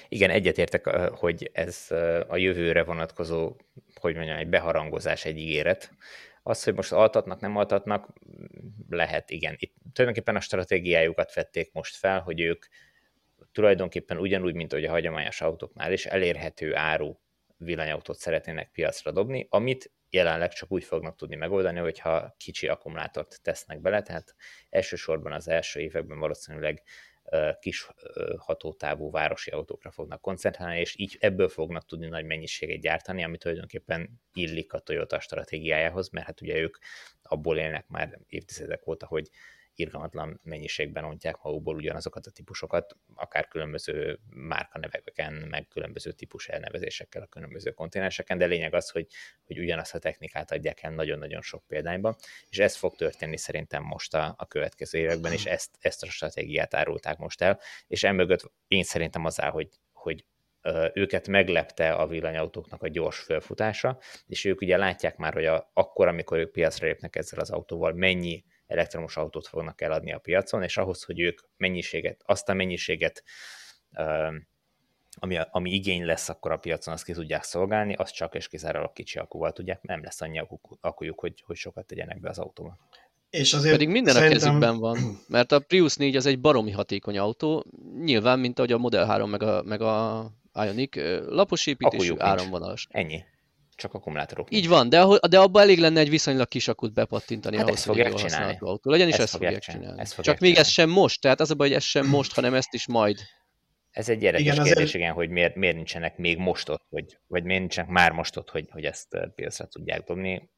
Igen, egyetértek, hogy ez a jövőre vonatkozó, hogy mondjam, egy beharangozás, egy ígéret. Az, hogy most altatnak, nem altatnak, lehet, igen. Itt tulajdonképpen a stratégiájukat vették most fel, hogy ők tulajdonképpen ugyanúgy, mint ahogy a hagyományos autóknál is elérhető áru villanyautót szeretnének piacra dobni, amit jelenleg csak úgy fognak tudni megoldani, hogyha kicsi akkumulátort tesznek bele, tehát elsősorban az első években valószínűleg kis hatótávú városi autókra fognak koncentrálni, és így ebből fognak tudni nagy mennyiséget gyártani, ami tulajdonképpen illik a Toyota stratégiájához, mert hát ugye ők abból élnek már évtizedek óta, hogy irgalmatlan mennyiségben ontják magukból ugyanazokat a típusokat, akár különböző márkaneveken, meg különböző típus elnevezésekkel a különböző konténerseken, de lényeg az, hogy, hogy ugyanazt a technikát adják el nagyon-nagyon sok példányban, és ez fog történni szerintem most a, a következő években, és ezt, ezt a stratégiát árulták most el, és emögött én szerintem az áll, hogy, hogy őket meglepte a villanyautóknak a gyors felfutása, és ők ugye látják már, hogy a, akkor, amikor ők piacra lépnek ezzel az autóval, mennyi elektromos autót fognak eladni a piacon, és ahhoz, hogy ők mennyiséget, azt a mennyiséget, ami, ami igény lesz akkor a piacon, azt ki tudják szolgálni, azt csak és kizárólag kicsi akúval tudják, nem lesz annyi akujuk, hogy, hogy sokat tegyenek be az autóba. És azért Pedig minden szerintem... a kezükben van, mert a Prius 4 az egy baromi hatékony autó, nyilván, mint ahogy a Model 3 meg a, meg a Ioniq, lapos építésű, áramvonalas. Ennyi csak akkumulátorok. Így van, de, de abban elég lenne egy viszonylag kis akut bepattintani hát ahhoz, hogy egy csinálni. autó legyen, és ezt, ezt fogják csinálni. csinálni. Ezt fogják csak csinálni. még ez sem most, tehát az a baj, hogy ez sem most, hanem ezt is majd. Ez egy érdekes igen, kérdés, azért... igen, hogy miért, miért nincsenek még most ott, hogy, vagy miért nincsenek már most ott, hogy, hogy ezt piacra tudják dobni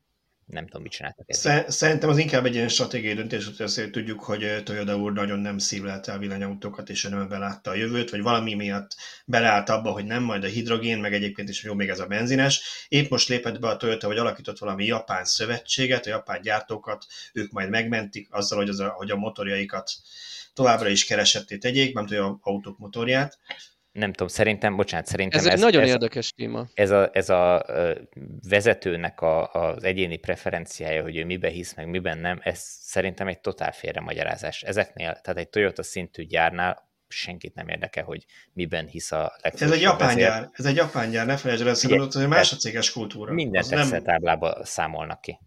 nem tudom, mit csináltak. Ezzel. Szerintem az inkább egy ilyen stratégiai döntés, hogy azért tudjuk, hogy Toyota úr nagyon nem szívlelte a villanyautókat, és nem belátta a jövőt, vagy valami miatt beleállt abba, hogy nem majd a hidrogén, meg egyébként is jó még ez a benzines. Épp most lépett be a Toyota, hogy alakított valami japán szövetséget, a japán gyártókat, ők majd megmentik azzal, hogy, az a, hogy a motorjaikat továbbra is keresetté tegyék, tudja a autók motorját, nem tudom, szerintem, bocsánat, szerintem ez, ez egy nagyon ez, érdekes téma. Ez a, ez a vezetőnek a, az egyéni preferenciája, hogy ő miben hisz, meg miben nem, ez szerintem egy totál félre magyarázás. Ezeknél, tehát egy Toyota szintű gyárnál senkit nem érdekel, hogy miben hisz a legfőbb. Ez egy japán gyár, ez egy japán gyár, ne felejtsd el, hogy más a céges kultúra. Minden nem... táblába számolnak ki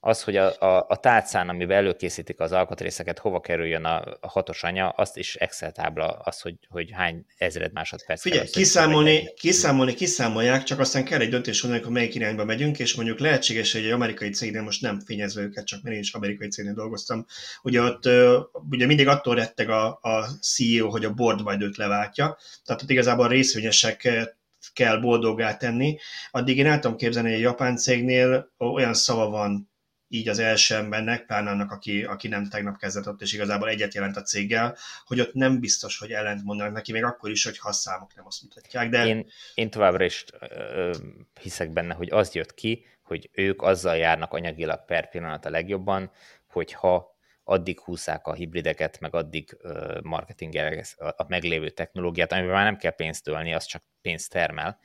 az, hogy a, a, a tálcán, amiben előkészítik az alkatrészeket, hova kerüljön a, a hatos anya, azt is Excel tábla, az, hogy, hogy hány ezred másodperc. Figyelj, kiszámolni, kiszámolni, kiszámolják, csak aztán kell egy döntés hozni, hogy melyik irányba megyünk, és mondjuk lehetséges, hogy egy amerikai cégnél, most nem fényezve őket, csak mert én is amerikai cégnél dolgoztam, ugye ott ugye mindig attól retteg a, a CEO, hogy a board majd őt leváltja, tehát ott igazából részvényesek kell boldoggá tenni. Addig én el tudom képzelni, hogy egy japán cégnél olyan szava van így az első embernek, pláne annak, aki, aki nem tegnap kezdett ott, és igazából egyet jelent a céggel, hogy ott nem biztos, hogy ellent mondanak neki, még akkor is, hogy ha számok nem azt mutatják. De... Én, én továbbra is ö, hiszek benne, hogy az jött ki, hogy ők azzal járnak anyagilag per pillanat a legjobban, hogyha addig húzzák a hibrideket, meg addig marketingelják a meglévő technológiát, amiben már nem kell pénzt tölni, az csak pénzt termel,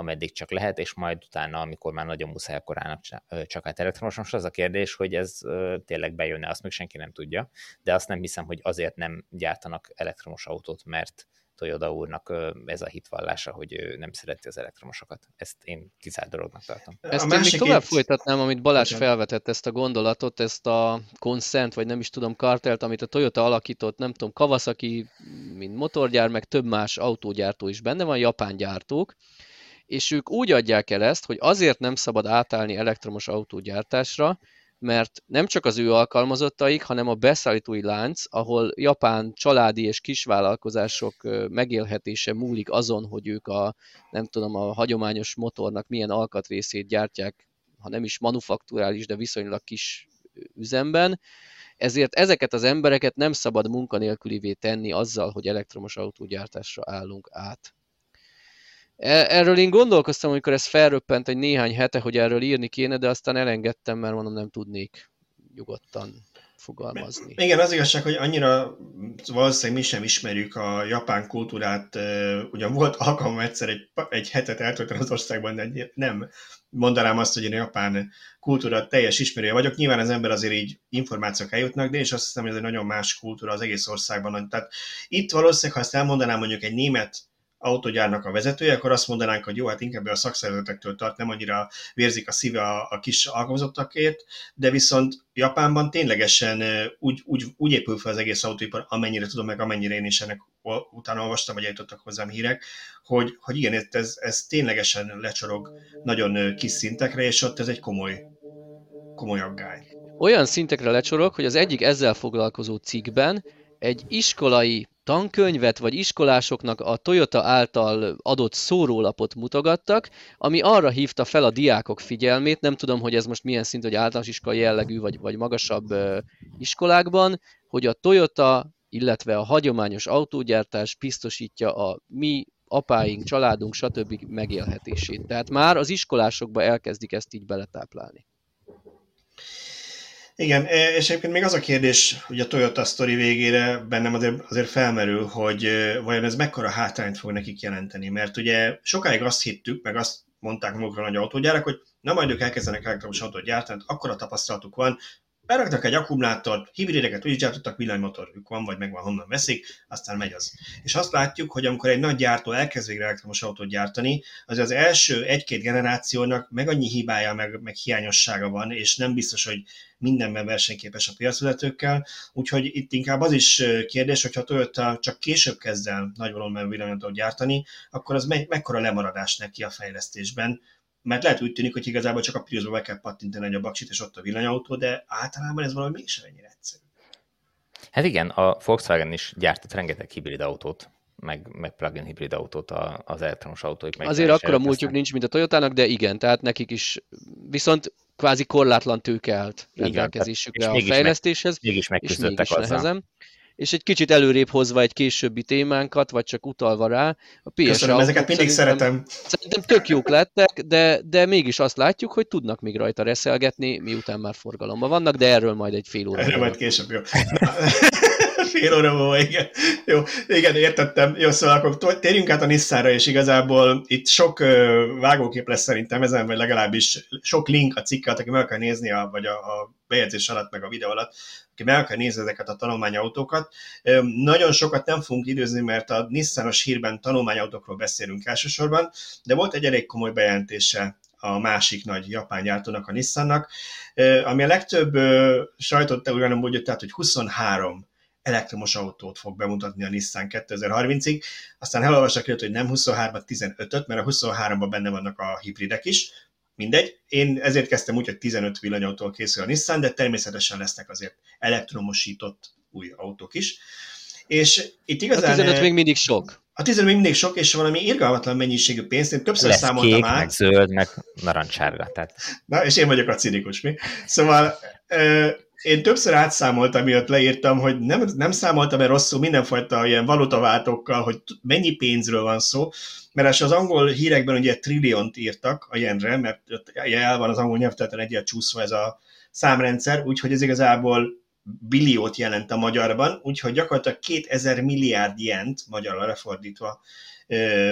ameddig csak lehet, és majd utána, amikor már nagyon muszáj, akkor állnak csak át elektromos. Most az a kérdés, hogy ez tényleg bejönne, azt még senki nem tudja, de azt nem hiszem, hogy azért nem gyártanak elektromos autót, mert Toyota úrnak ez a hitvallása, hogy ő nem szereti az elektromosokat. Ezt én kizárt dolognak tartom. Ezt a én még tovább folytatnám, amit Balázs felvetett ezt a gondolatot, ezt a consent, vagy nem is tudom, kartelt, amit a Toyota alakított, nem tudom, Kawasaki, mint motorgyár, meg több más autógyártó is benne van, japán gyártók, és ők úgy adják el ezt, hogy azért nem szabad átállni elektromos autógyártásra, mert nem csak az ő alkalmazottaik, hanem a beszállítói lánc, ahol japán családi és kisvállalkozások megélhetése múlik azon, hogy ők a, nem tudom, a hagyományos motornak milyen alkatrészét gyártják, ha nem is manufakturális, de viszonylag kis üzemben. Ezért ezeket az embereket nem szabad munkanélkülivé tenni azzal, hogy elektromos autógyártásra állunk át. E, erről én gondolkoztam, amikor ez felröppent egy néhány hete, hogy erről írni kéne, de aztán elengedtem, mert mondom, nem tudnék nyugodtan fogalmazni. Igen, az igazság, hogy annyira valószínűleg mi sem ismerjük a japán kultúrát. Ugyan volt alkalom egyszer egy, egy hetet eltölteni az országban, de nem mondanám azt, hogy én a japán kultúra teljes ismerője vagyok. Nyilván az ember azért így információk eljutnak, de és azt hiszem, hogy ez egy nagyon más kultúra az egész országban. Tehát itt valószínűleg, ha ezt elmondanám mondjuk egy német autogyárnak a vezetője, akkor azt mondanánk, hogy jó, hát inkább a szakszervezetektől tart, nem annyira vérzik a szíve a, a kis alkalmazottakért, de viszont Japánban ténylegesen úgy, úgy, úgy épül fel az egész autóipar, amennyire tudom, meg amennyire én is ennek utána olvastam, vagy eljutottak hozzám hírek, hogy, hogy igen, ez, ez ténylegesen lecsorog nagyon kis szintekre, és ott ez egy komoly, komoly aggály. Olyan szintekre lecsorog, hogy az egyik ezzel foglalkozó cikkben egy iskolai tankönyvet, vagy iskolásoknak a Toyota által adott szórólapot mutogattak, ami arra hívta fel a diákok figyelmét, nem tudom, hogy ez most milyen szint, hogy általános iskola jellegű, vagy, vagy magasabb iskolákban, hogy a Toyota, illetve a hagyományos autógyártás biztosítja a mi apáink, családunk, stb. megélhetését. Tehát már az iskolásokba elkezdik ezt így beletáplálni. Igen, e, és egyébként még az a kérdés, hogy a Toyota sztori végére bennem azért, azért felmerül, hogy e, vajon ez mekkora hátrányt fog nekik jelenteni, mert ugye sokáig azt hittük, meg azt mondták magukra nagy autógyárak, hogy na majd ők elkezdenek elektromos autót gyártani, akkor a tapasztalatuk van, beraknak egy akkumulátort, hibrideket úgy gyártottak, villanymotorjuk van, vagy megvan, honnan veszik, aztán megy az. És azt látjuk, hogy amikor egy nagy gyártó elkezd végre elektromos autót gyártani, az az első egy-két generációnak meg annyi hibája, meg, meg hiányossága van, és nem biztos, hogy mindenben versenyképes a piacvezetőkkel, úgyhogy itt inkább az is kérdés, hogyha Toyota csak később kezd el nagy volumenben villanyautót gyártani, akkor az me- mekkora lemaradás neki a fejlesztésben, mert lehet úgy tűnik, hogy igazából csak a Priusba be kell pattintani egy a baksit, és ott a villanyautó, de általában ez valami mégsem ennyire egyszerű. Hát igen, a Volkswagen is gyártott rengeteg hibrid autót, meg, meg plug-in hibrid autót az elektromos autóik. Azért akkor a múltjuk nincs, mint a Toyotának, de igen, tehát nekik is viszont kvázi korlátlan tőke állt rendelkezésükre a fejlesztéshez. Mégis megküzdöttek és mégis azzal. Nehezen és egy kicsit előrébb hozva egy későbbi témánkat, vagy csak utalva rá. A PS Köszönöm, ezeket mindig szeretem. Szerintem tök jók lettek, de, de mégis azt látjuk, hogy tudnak még rajta reszelgetni, miután már forgalomban vannak, de erről majd egy fél óra. Erről majd később, jó. fél óra múlva, igen. Jó, igen, értettem. Jó, szóval akkor térjünk át a Nissanra, és igazából itt sok vágókép lesz szerintem ezen, vagy legalábbis sok link a cikket, aki meg akar nézni, a, vagy a, a bejegyzés alatt, meg a videó alatt, aki meg akar nézni ezeket a tanulmányautókat. Nagyon sokat nem fogunk időzni, mert a Nissanos hírben tanulmányautókról beszélünk elsősorban, de volt egy elég komoly bejelentése a másik nagy japán gyártónak, a Nissannak, ami a legtöbb sajtot úgy mondja, tehát, hogy 23 elektromos autót fog bemutatni a Nissan 2030-ig, aztán elolvasok jött, hogy nem 23 15-öt, mert a 23-ban benne vannak a hibridek is, mindegy. Én ezért kezdtem úgy, hogy 15 villanyautól készül a Nissan, de természetesen lesznek azért elektromosított új autók is. És itt igazán... A 15 még mindig sok. A 15 még mindig sok, és valami irgalmatlan mennyiségű pénzt, én többször Lesz számoltam kék, át. meg zöld, meg narancsárga. Tehát... Na, és én vagyok a cinikus, mi? Szóval én többször átszámoltam, miatt leírtam, hogy nem, nem számoltam el rosszul mindenfajta ilyen valutaváltókkal, hogy mennyi pénzről van szó, mert az angol hírekben ugye trilliont írtak a jenre, mert el van az angol nyelvterületen egyet csúszva ez a számrendszer, úgyhogy ez igazából billiót jelent a magyarban, úgyhogy gyakorlatilag 2000 milliárd jent, magyarra lefordítva,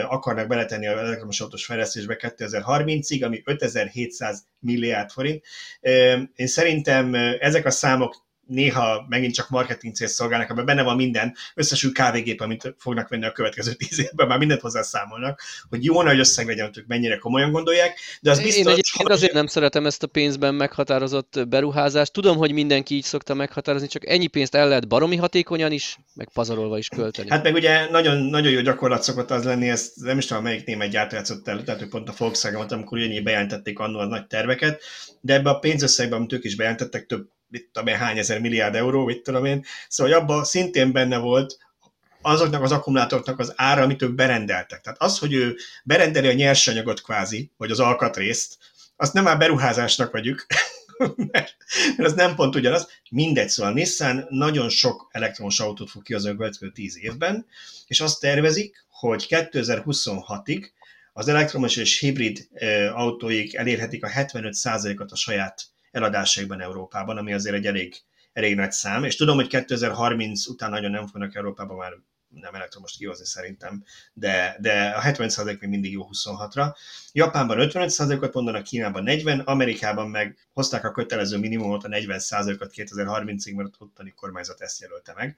akarnak beletenni a elektromos autós fejlesztésbe 2030-ig, ami 5700 milliárd forint. Én szerintem ezek a számok néha megint csak marketing cél szolgálnak, abban benne van minden, összesül kávégép, amit fognak venni a következő tíz évben, már mindent hozzászámolnak, hogy jó nagy összeg legyen, hogy mennyire komolyan gondolják, de az biztos, Én egyébként hogy... azért nem szeretem ezt a pénzben meghatározott beruházást. Tudom, hogy mindenki így szokta meghatározni, csak ennyi pénzt el lehet baromi hatékonyan is, meg pazarolva is költeni. Hát meg ugye nagyon, nagyon jó gyakorlat szokott az lenni, ezt nem is tudom, melyik német gyártó játszott el, tehát pont a Volkswagen, amikor ugyanígy bejelentették annól a nagy terveket, de ebbe a pénzösszegben, amit ők is bejelentettek, több mit tudom én, hány ezer milliárd euró, mit tudom én. Szóval abban szintén benne volt azoknak az akkumulátoroknak az ára, amit ők berendeltek. Tehát az, hogy ő berendeli a nyersanyagot kvázi, vagy az alkatrészt, azt nem már beruházásnak vagyunk, mert, mert az nem pont ugyanaz. Mindegy, szóval Nissan nagyon sok elektromos autót fog kihozni a következő 10 évben, és azt tervezik, hogy 2026-ig az elektromos és hibrid autóik elérhetik a 75%-ot a saját eladásaikban Európában, ami azért egy elég, elég nagy szám, és tudom, hogy 2030 után nagyon nem fognak Európában már nem elektromos kihozni szerintem, de, de a 70% még mindig jó 26-ra. Japánban 55%-ot mondanak, Kínában 40, Amerikában meg hozták a kötelező minimumot, a 40%-ot 2030-ig, mert ott ottani kormányzat ezt jelölte meg.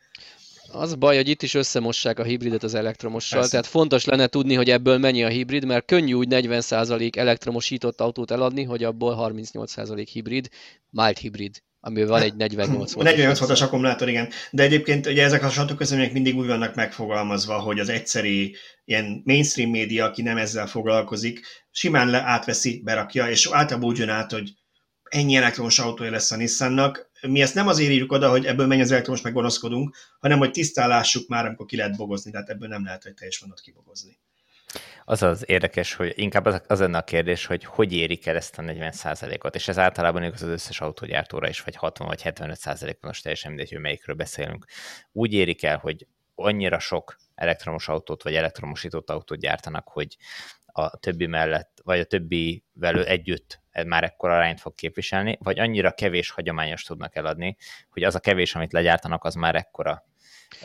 Az baj, hogy itt is összemossák a hibridet az elektromossal, Persze. tehát fontos lenne tudni, hogy ebből mennyi a hibrid, mert könnyű úgy 40% elektromosított autót eladni, hogy abból 38% hibrid, mild hibrid amiben van egy 48 volt. 48 voltas akkumulátor, igen. De egyébként ugye ezek a sajtóközlemények mindig úgy vannak megfogalmazva, hogy az egyszeri ilyen mainstream média, aki nem ezzel foglalkozik, simán le átveszi, berakja, és általában úgy jön át, hogy ennyi elektromos autója lesz a Nissannak. Mi ezt nem azért írjuk oda, hogy ebből mennyi az elektromos, meg gonoszkodunk, hanem hogy tisztálássuk már, amikor ki lehet bogozni, tehát ebből nem lehet egy teljes vonat kibogozni. Az az érdekes, hogy inkább az, az lenne a kérdés, hogy hogy érik el ezt a 40%-ot, és ez általában igaz az összes autógyártóra is, vagy 60 vagy 75% most teljesen mindegy, hogy melyikről beszélünk. Úgy érik el, hogy annyira sok elektromos autót vagy elektromosított autót gyártanak, hogy a többi mellett, vagy a többi velő együtt már ekkora arányt fog képviselni, vagy annyira kevés hagyományos tudnak eladni, hogy az a kevés, amit legyártanak, az már ekkora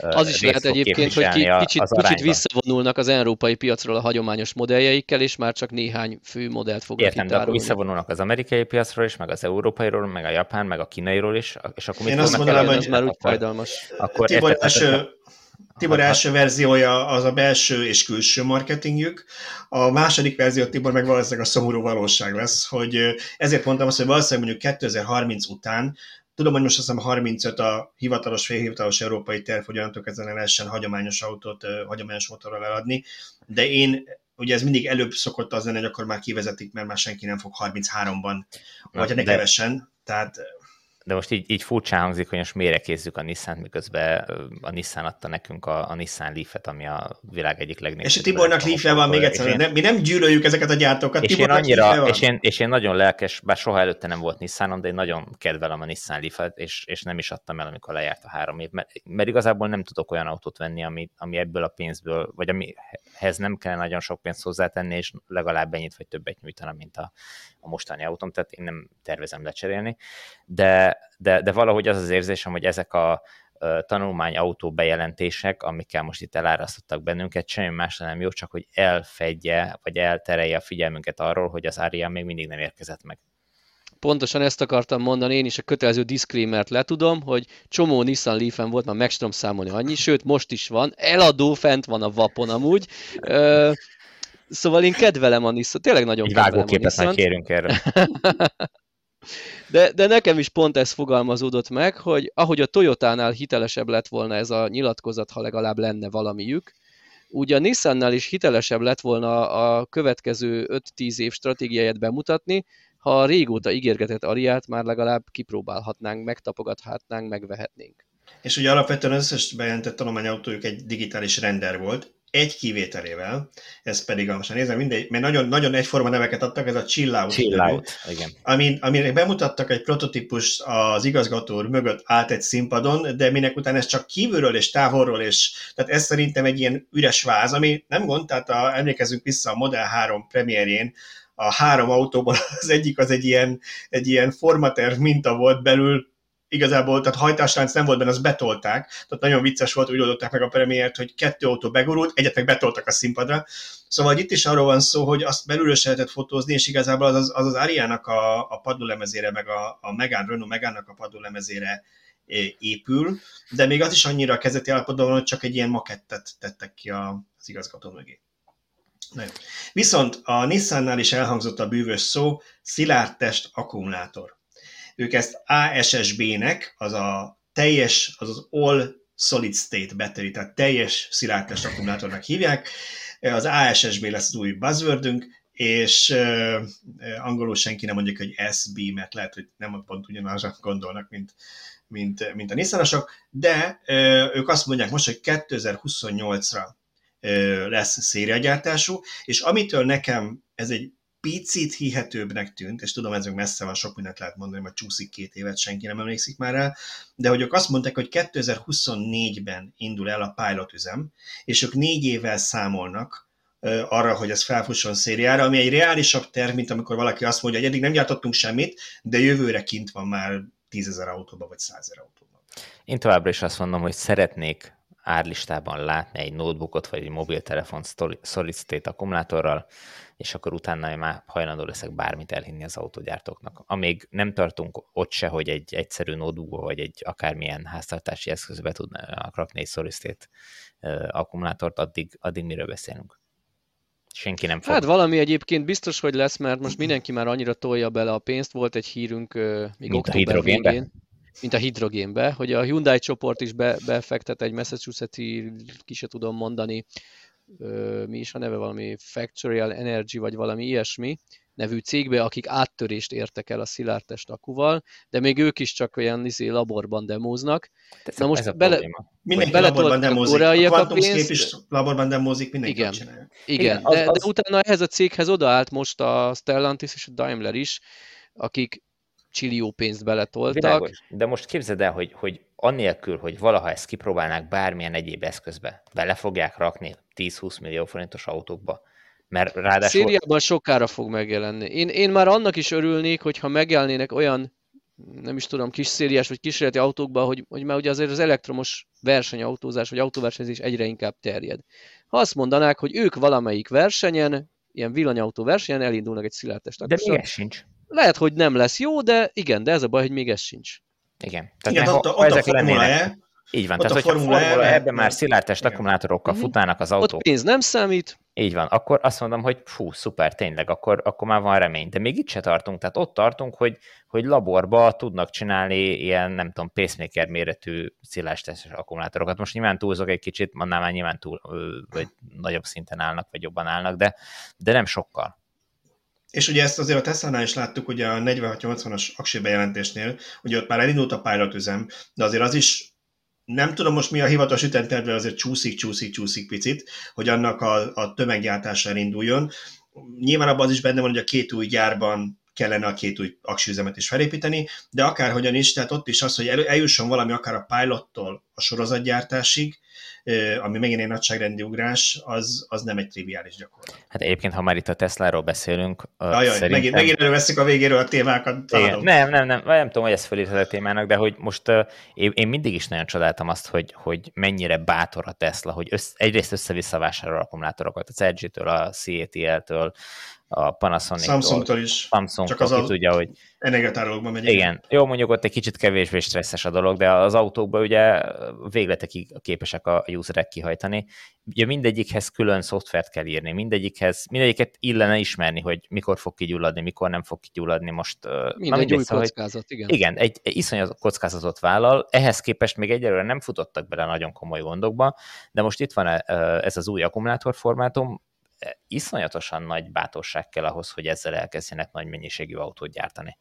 az is lehet egyébként, hogy kicsit, az kicsit visszavonulnak az európai piacról a hagyományos modelljeikkel, és már csak néhány fő modellt fognak Értem, de akkor visszavonulnak az amerikai piacról is, meg az európairól, meg a japán, meg a kínairól is, és akkor mit Én azt mondanám, hogy már úgy fájdalmas. Akkor Tibor, első, Tibor első verziója az a belső és külső marketingjük, a második verzió Tibor meg valószínűleg a szomorú valóság lesz, hogy ezért mondtam azt, hogy valószínűleg mondjuk 2030 után Tudom, hogy most azt hiszem 35 a hivatalos, félhivatalos európai terv, hogy onnantól kezdve lehessen hagyományos autót, hagyományos motorral eladni, de én ugye ez mindig előbb szokott az lenni, hogy akkor már kivezetik, mert már senki nem fog 33-ban, vagy ne kevesen, tehát de most így, így furcsán hangzik, hogy most miért kézzük a Nissan, miközben a Nissan adta nekünk a, a Nissan Leaf-et, ami a világ egyik legnagyobb. És a Tibornak leaf van még egyszer, én, nem, mi nem gyűlöljük ezeket a gyártókat. És én, annyira, és, én, és én nagyon lelkes, bár soha előtte nem volt Nissanom, de én nagyon kedvelem a Nissan Leaf-et, és, és nem is adtam el, amikor lejárt a három év, mert, mert igazából nem tudok olyan autót venni, ami, ami ebből a pénzből, vagy amihez nem kell nagyon sok pénzt hozzátenni, és legalább ennyit vagy többet nyújtana, mint a, a mostani autóm, tehát én nem tervezem lecserélni, de, de, de valahogy az az érzésem, hogy ezek a tanulmány autó bejelentések, amikkel most itt elárasztottak bennünket, semmi más nem jó, csak hogy elfedje, vagy elterelje a figyelmünket arról, hogy az Aria még mindig nem érkezett meg. Pontosan ezt akartam mondani, én is a kötelező disclaimert letudom, hogy csomó Nissan leaf volt, már meg tudom számolni annyi, sőt most is van, eladó fent van a vapon amúgy, Szóval én kedvelem a Nissan, tényleg nagyon Egy kedvelem a Nissan. Kérünk erre. De, de nekem is pont ez fogalmazódott meg, hogy ahogy a Toyotánál hitelesebb lett volna ez a nyilatkozat, ha legalább lenne valamiük, úgy a Nissannál is hitelesebb lett volna a következő 5-10 év stratégiáját bemutatni, ha a régóta ígérgetett Ariát már legalább kipróbálhatnánk, megtapogathatnánk, megvehetnénk. És ugye alapvetően az összes bejelentett tanulmányautójuk egy digitális render volt, egy kivételével, ez pedig, most nézem, mindegy, mert nagyon, nagyon egyforma neveket adtak, ez a Chill Out. Chill Out, igen. Amin, aminek bemutattak egy prototípust az igazgató úr mögött állt egy színpadon, de minek után ez csak kívülről és távolról, és tehát ez szerintem egy ilyen üres váz, ami nem gond, tehát a, emlékezünk vissza a Model 3 premierjén, a három autóból az egyik az egy ilyen, egy ilyen formaterv minta volt belül, igazából, tehát hajtáslánc nem volt benne, az betolták, tehát nagyon vicces volt, úgy oldották meg a premiért, hogy kettő autó begurult, egyet meg betoltak a színpadra. Szóval itt is arról van szó, hogy azt belülről se lehetett fotózni, és igazából az az, az, az Ariának a, a padlólemezére, meg a, a Megán, Renault Megánnak a padlólemezére épül, de még az is annyira kezeti állapotban van, hogy csak egy ilyen makettet tettek ki az igazgató mögé. Nem. Viszont a Nissannál is elhangzott a bűvös szó, szilárd test akkumulátor. Ők ezt ASSB-nek, az a teljes, az az All Solid State Battery, tehát teljes szilárd test akkumulátornak hívják. Az ASSB lesz az új buzzwordünk, és angolul senki nem mondja, hogy SB, mert lehet, hogy nem pont ugyanazra gondolnak, mint, mint, mint a Nissanosok, de ők azt mondják most, hogy 2028-ra lesz szériagyártású, és amitől nekem ez egy picit hihetőbbnek tűnt, és tudom, ez messze van, sok mindent lehet mondani, hogy csúszik két évet, senki nem emlékszik már rá, de hogy ők azt mondták, hogy 2024-ben indul el a pilot üzem, és ők négy évvel számolnak arra, hogy ez felfusson szériára, ami egy reálisabb terv, mint amikor valaki azt mondja, hogy eddig nem gyártottunk semmit, de jövőre kint van már tízezer autóban, vagy százezer autóban. Én továbbra is azt mondom, hogy szeretnék árlistában látni egy notebookot, vagy egy mobiltelefon solid state akkumulátorral, és akkor utána én már hajlandó leszek bármit elhinni az autógyártóknak. Amíg nem tartunk ott se, hogy egy egyszerű notebook vagy egy akármilyen háztartási eszközbe tudnának rakni egy solid state akkumulátort, addig, addig miről beszélünk? Senki nem fog. Hát valami egyébként biztos, hogy lesz, mert most mindenki már annyira tolja bele a pénzt. Volt egy hírünk még Mint október végén mint a hidrogénbe, hogy a Hyundai csoport is be, befektet egy Massachusetts-i, ki se tudom mondani, mi is a neve, valami Factorial Energy, vagy valami ilyesmi, nevű cégbe, akik áttörést értek el a szilárdtest akuval, de még ők is csak olyan izé, laborban demóznak. Ez Na most bele, mindenki laborban demózik. A Quantum pénzt, is laborban demózik, mindenki igen, csinálja. Igen, igen de, az, de utána ehhez a céghez odaállt most a Stellantis és a Daimler is, akik csillió pénzt beletoltak. Világos. De most képzeld el, hogy, hogy annélkül, hogy valaha ezt kipróbálnák bármilyen egyéb eszközbe, bele fogják rakni 10-20 millió forintos autókba. Mert ráadásul... Szériában sokára fog megjelenni. Én, én már annak is örülnék, hogyha megjelennének olyan, nem is tudom, kis szériás vagy kísérleti autókba, hogy, hogy már ugye azért az elektromos versenyautózás vagy autóversenyzés egyre inkább terjed. Ha azt mondanák, hogy ők valamelyik versenyen, ilyen villanyautó versenyen elindulnak egy szilárdtest. De még ez sincs. Lehet, hogy nem lesz jó, de igen, de ez a baj, hogy még ez sincs. Igen. Tehát igen, ott, ha, ott ezek a lennének, e, így van, tehát hogyha a Formula, Formula ebben már szilárdtest akkumulátorokkal uh-huh. futnának az autók. Ott pénz nem számít. Így van, akkor azt mondom, hogy fú, szuper, tényleg, akkor, akkor már van remény. De még itt se tartunk, tehát ott tartunk, hogy, hogy laborba tudnak csinálni ilyen, nem tudom, pacemaker méretű szilárdtestes akkumulátorokat. Most nyilván túlzok egy kicsit, annál már nyilván túl, vagy nagyobb szinten állnak, vagy jobban állnak, de, de nem sokkal. És ugye ezt azért a Tesla-nál is láttuk, ugye a 4680-as aksi bejelentésnél, ugye ott már elindult a pilot üzem, de azért az is nem tudom most mi a hivatalos ütemterve, azért csúszik, csúszik, csúszik picit, hogy annak a, a tömeggyártása elinduljon. Nyilván abban az is benne van, hogy a két új gyárban kellene a két új aksiüzemet is felépíteni, de akárhogyan is, tehát ott is az, hogy eljusson valami akár a pilottól a sorozatgyártásig, ami megint egy nagyságrendi ugrás, az, az nem egy triviális gyakorlat. Hát egyébként, ha már itt a Tesla-ról beszélünk, Ajaj, szerintem... megint, megint előveszik a végéről a témákat. Igen. Nem, nem, nem, nem tudom, hogy ez fölírtad a témának, de hogy most én, én mindig is nagyon csodáltam azt, hogy, hogy mennyire bátor a Tesla, hogy össz, egyrészt össze-vissza vásárol akkumulátorokat, az LG-től, a CATL-től, a Panasonic. Samsung-tól is. Samsung Csak az ki tudja, hogy... Energiatárolókban megy. Igen. Jó, mondjuk ott egy kicsit kevésbé stresszes a dolog, de az autókban ugye végletekig képesek a userek kihajtani. Ugye mindegyikhez külön szoftvert kell írni, mindegyikhez, mindegyiket illene ismerni, hogy mikor fog kigyulladni, mikor nem fog kigyulladni. Most, Mindegy új szóval, kockázat, igen. Igen, egy, egy iszonyat kockázatot vállal, ehhez képest még egyelőre nem futottak bele nagyon komoly gondokba, de most itt van ez az új akkumulátorformátum, iszonyatosan nagy bátorság kell ahhoz, hogy ezzel elkezdjenek nagy mennyiségű autót gyártani.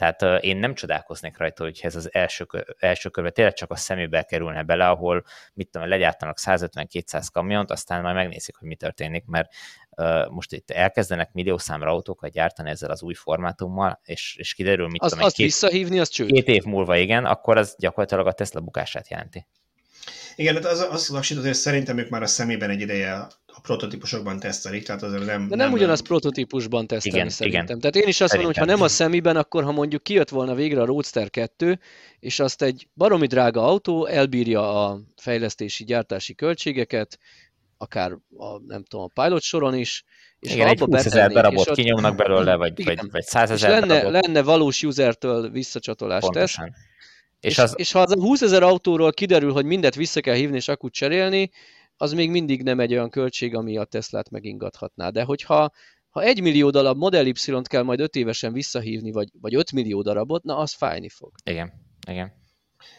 Tehát én nem csodálkoznék rajta, hogy ez az első, első körben tényleg csak a szemébe kerülne bele, ahol mit tudom, legyártanak 150-200 kamiont, aztán majd megnézik, hogy mi történik, mert uh, most itt elkezdenek milliószámra autókat gyártani ezzel az új formátummal, és, és kiderül, mit az, tudom, azt két, visszahívni, az csőd. Két év múlva igen, akkor az gyakorlatilag a Tesla bukását jelenti. Igen, hát az, az lassít, hogy szerintem ők már a szemében egy ideje a prototípusokban tesztelik, tehát azért nem... De nem, nem ugyanaz prototípusban tesztelni igen, szerintem. Igen. Tehát én is azt mondom, hogy ha nem a szemiben, akkor ha mondjuk kijött volna végre a Roadster 2, és azt egy baromi drága autó elbírja a fejlesztési, gyártási költségeket, akár a, nem tudom, a pilot soron is, és igen, egy 20 ezer darabot ott, kinyomnak belőle, vagy, igen, vagy, vagy 100 ezer lenne, darabot. lenne valós usertől visszacsatolás teszt, és, és, az... és ha az a 20 ezer autóról kiderül, hogy mindet vissza kell hívni és akut cserélni, az még mindig nem egy olyan költség, ami a Teslát megingathatná. De hogyha ha egy millió darab Model Y-t kell majd 5 évesen visszahívni, vagy, vagy 5 millió darabot, na az fájni fog. Igen, igen.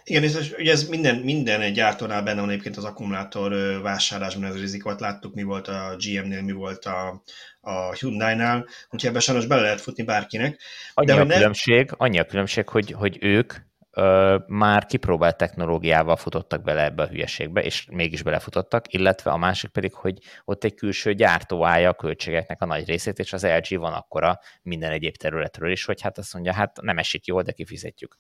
Igen, és ugye ez minden, minden gyártónál benne van egyébként az akkumulátor vásárlásban ez a rizikot. Láttuk, mi volt a GM-nél, mi volt a, a Hyundai-nál, úgyhogy ebben sajnos bele lehet futni bárkinek. Annyi De a különbség, ne... annyi a különbség, hogy, hogy ők ö, már kipróbált technológiával futottak bele ebbe a hülyeségbe, és mégis belefutottak, illetve a másik pedig, hogy ott egy külső gyártó állja a költségeknek a nagy részét, és az LG van akkora minden egyéb területről is, hogy hát azt mondja, hát nem esik jól, de kifizetjük.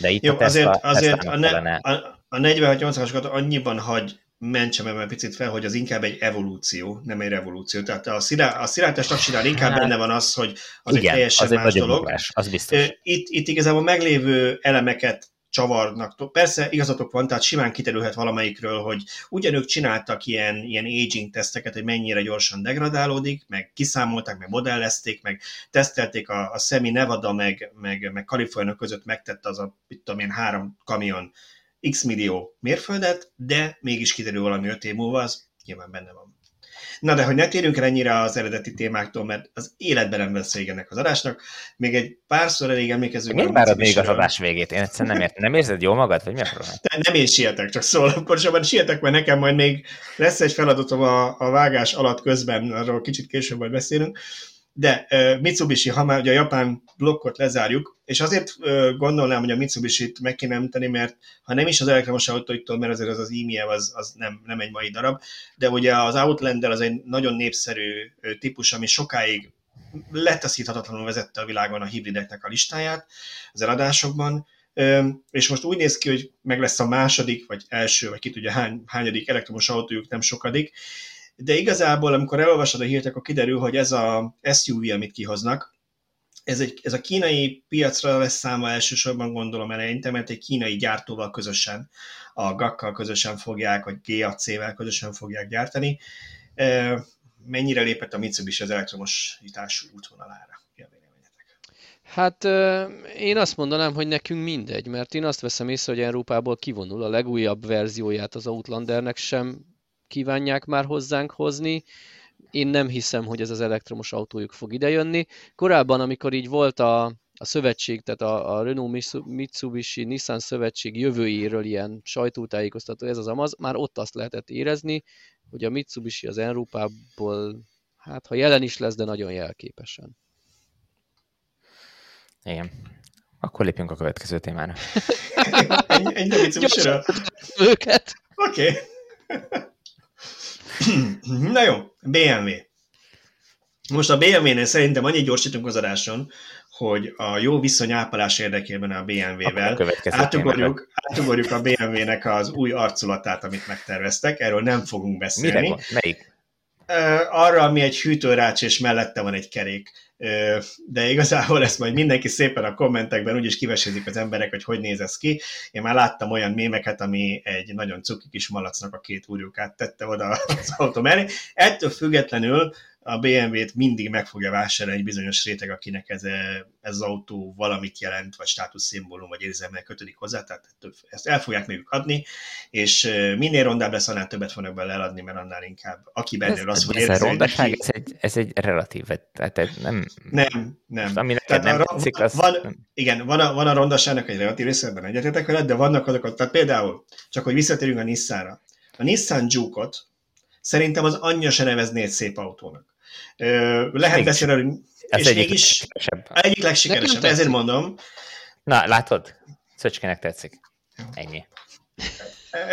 De itt Jó, a Tesla, azért, azért a, ne, a, a 46-80-asokat annyiban hagy mentsem ebben picit fel, hogy az inkább egy evolúció, nem egy revolúció. Tehát a, szilá, a taksinál inkább hát, benne van az, hogy az igen, egy teljesen az más egy dolog. Munkás, az biztos. Itt, itt igazából meglévő elemeket csavarnak. Persze igazatok van, tehát simán kiterülhet valamelyikről, hogy ugyanők csináltak ilyen, ilyen aging teszteket, hogy mennyire gyorsan degradálódik, meg kiszámolták, meg modellezték, meg tesztelték a, a Semi Nevada, meg, meg, meg Kalifornia között megtette az a, mit tudom én, három kamion x millió mérföldet, de mégis kiderül valami öt év múlva, az nyilván benne van. Na de hogy ne térjünk el ennyire az eredeti témáktól, mert az életben nem lesz ennek az adásnak. Még egy párszor elég emlékezünk. Miért várod még az adás végét? Én egyszerűen nem értem. Nem érzed jól magad, vagy mi a probléma? Nem én sietek, csak szól. Akkor sem sietek, mert nekem majd még lesz egy feladatom a, a vágás alatt közben, arról kicsit később majd beszélünk de uh, Mitsubishi, ha már ugye a japán blokkot lezárjuk, és azért gondolnám, hogy a Mitsubishi-t meg kéne említeni, mert ha nem is az elektromos autóiktól, mert azért az az e az, az nem, nem egy mai darab, de ugye az Outlander az egy nagyon népszerű típus, ami sokáig letaszíthatatlanul vezette a világon a hibrideknek a listáját az eladásokban, és most úgy néz ki, hogy meg lesz a második, vagy első, vagy ki tudja hány, hányadik elektromos autójuk nem sokadik, de igazából, amikor elolvasod a hírt, akkor kiderül, hogy ez a SUV, amit kihoznak, ez, egy, ez a kínai piacra lesz száma elsősorban gondolom eleinte, mert egy kínai gyártóval közösen, a GAC-kal közösen fogják, vagy GAC-vel közösen fogják gyártani. Mennyire lépett a Mitsubishi az elektromosítás útvonalára? Hát én azt mondanám, hogy nekünk mindegy, mert én azt veszem észre, hogy Európából kivonul a legújabb verzióját az Outlandernek sem kívánják már hozzánk hozni. Én nem hiszem, hogy ez az elektromos autójuk fog idejönni. Korábban, amikor így volt a, a szövetség, tehát a, a Renault Mitsubishi Nissan szövetség jövőjéről ilyen sajtótájékoztató, ez az amaz, már ott azt lehetett érezni, hogy a Mitsubishi az Európából, hát ha jelen is lesz, de nagyon jelképesen. Igen. Akkor lépjünk a következő témára. ennyi, ennyi a Mitsubishi-ről. Őket. Oké. Okay. Na jó, BMW. Most a BMW-nél szerintem annyit gyorsítunk az adáson, hogy a jó viszony ápolás érdekében a BMW-vel átugorjuk, átugorjuk a BMW-nek az új arculatát, amit megterveztek. Erről nem fogunk beszélni. Mire Melyik? Arra, ami egy hűtőrács, és mellette van egy kerék de igazából ezt majd mindenki szépen a kommentekben úgyis kivesézik az emberek, hogy hogy néz ez ki. Én már láttam olyan mémeket, ami egy nagyon cuki kis malacnak a két úrjukát tette oda az autó mellé. Ettől függetlenül a BMW-t mindig meg fogja vásárolni egy bizonyos réteg, akinek ez, ez az autó valamit jelent, vagy státuszszimbólum, vagy érzelmel kötődik hozzá, tehát ezt el fogják még adni, és minél rondább lesz, annál többet fognak bele eladni, mert annál inkább, aki benne az érzni. Ez, rondaság, ez, egy, ez egy relatív, tehát nem... Nem, nem. Ami neked nem a, tetszik, az... Van, nem. Igen, van a, van a rondaságnak egy relatív része, ebben egyetetek veled, de vannak azok, tehát például, csak hogy visszatérjünk a Nissanra. A Nissan Juke-ot szerintem az anyja se nevezné egy szép autónak. Lehet beszélni, hogy ez és egyik mégis legsikeresebb. egyik legsikeresebb, ezért mondom. Na, látod? Szöcskének tetszik. Ennyi.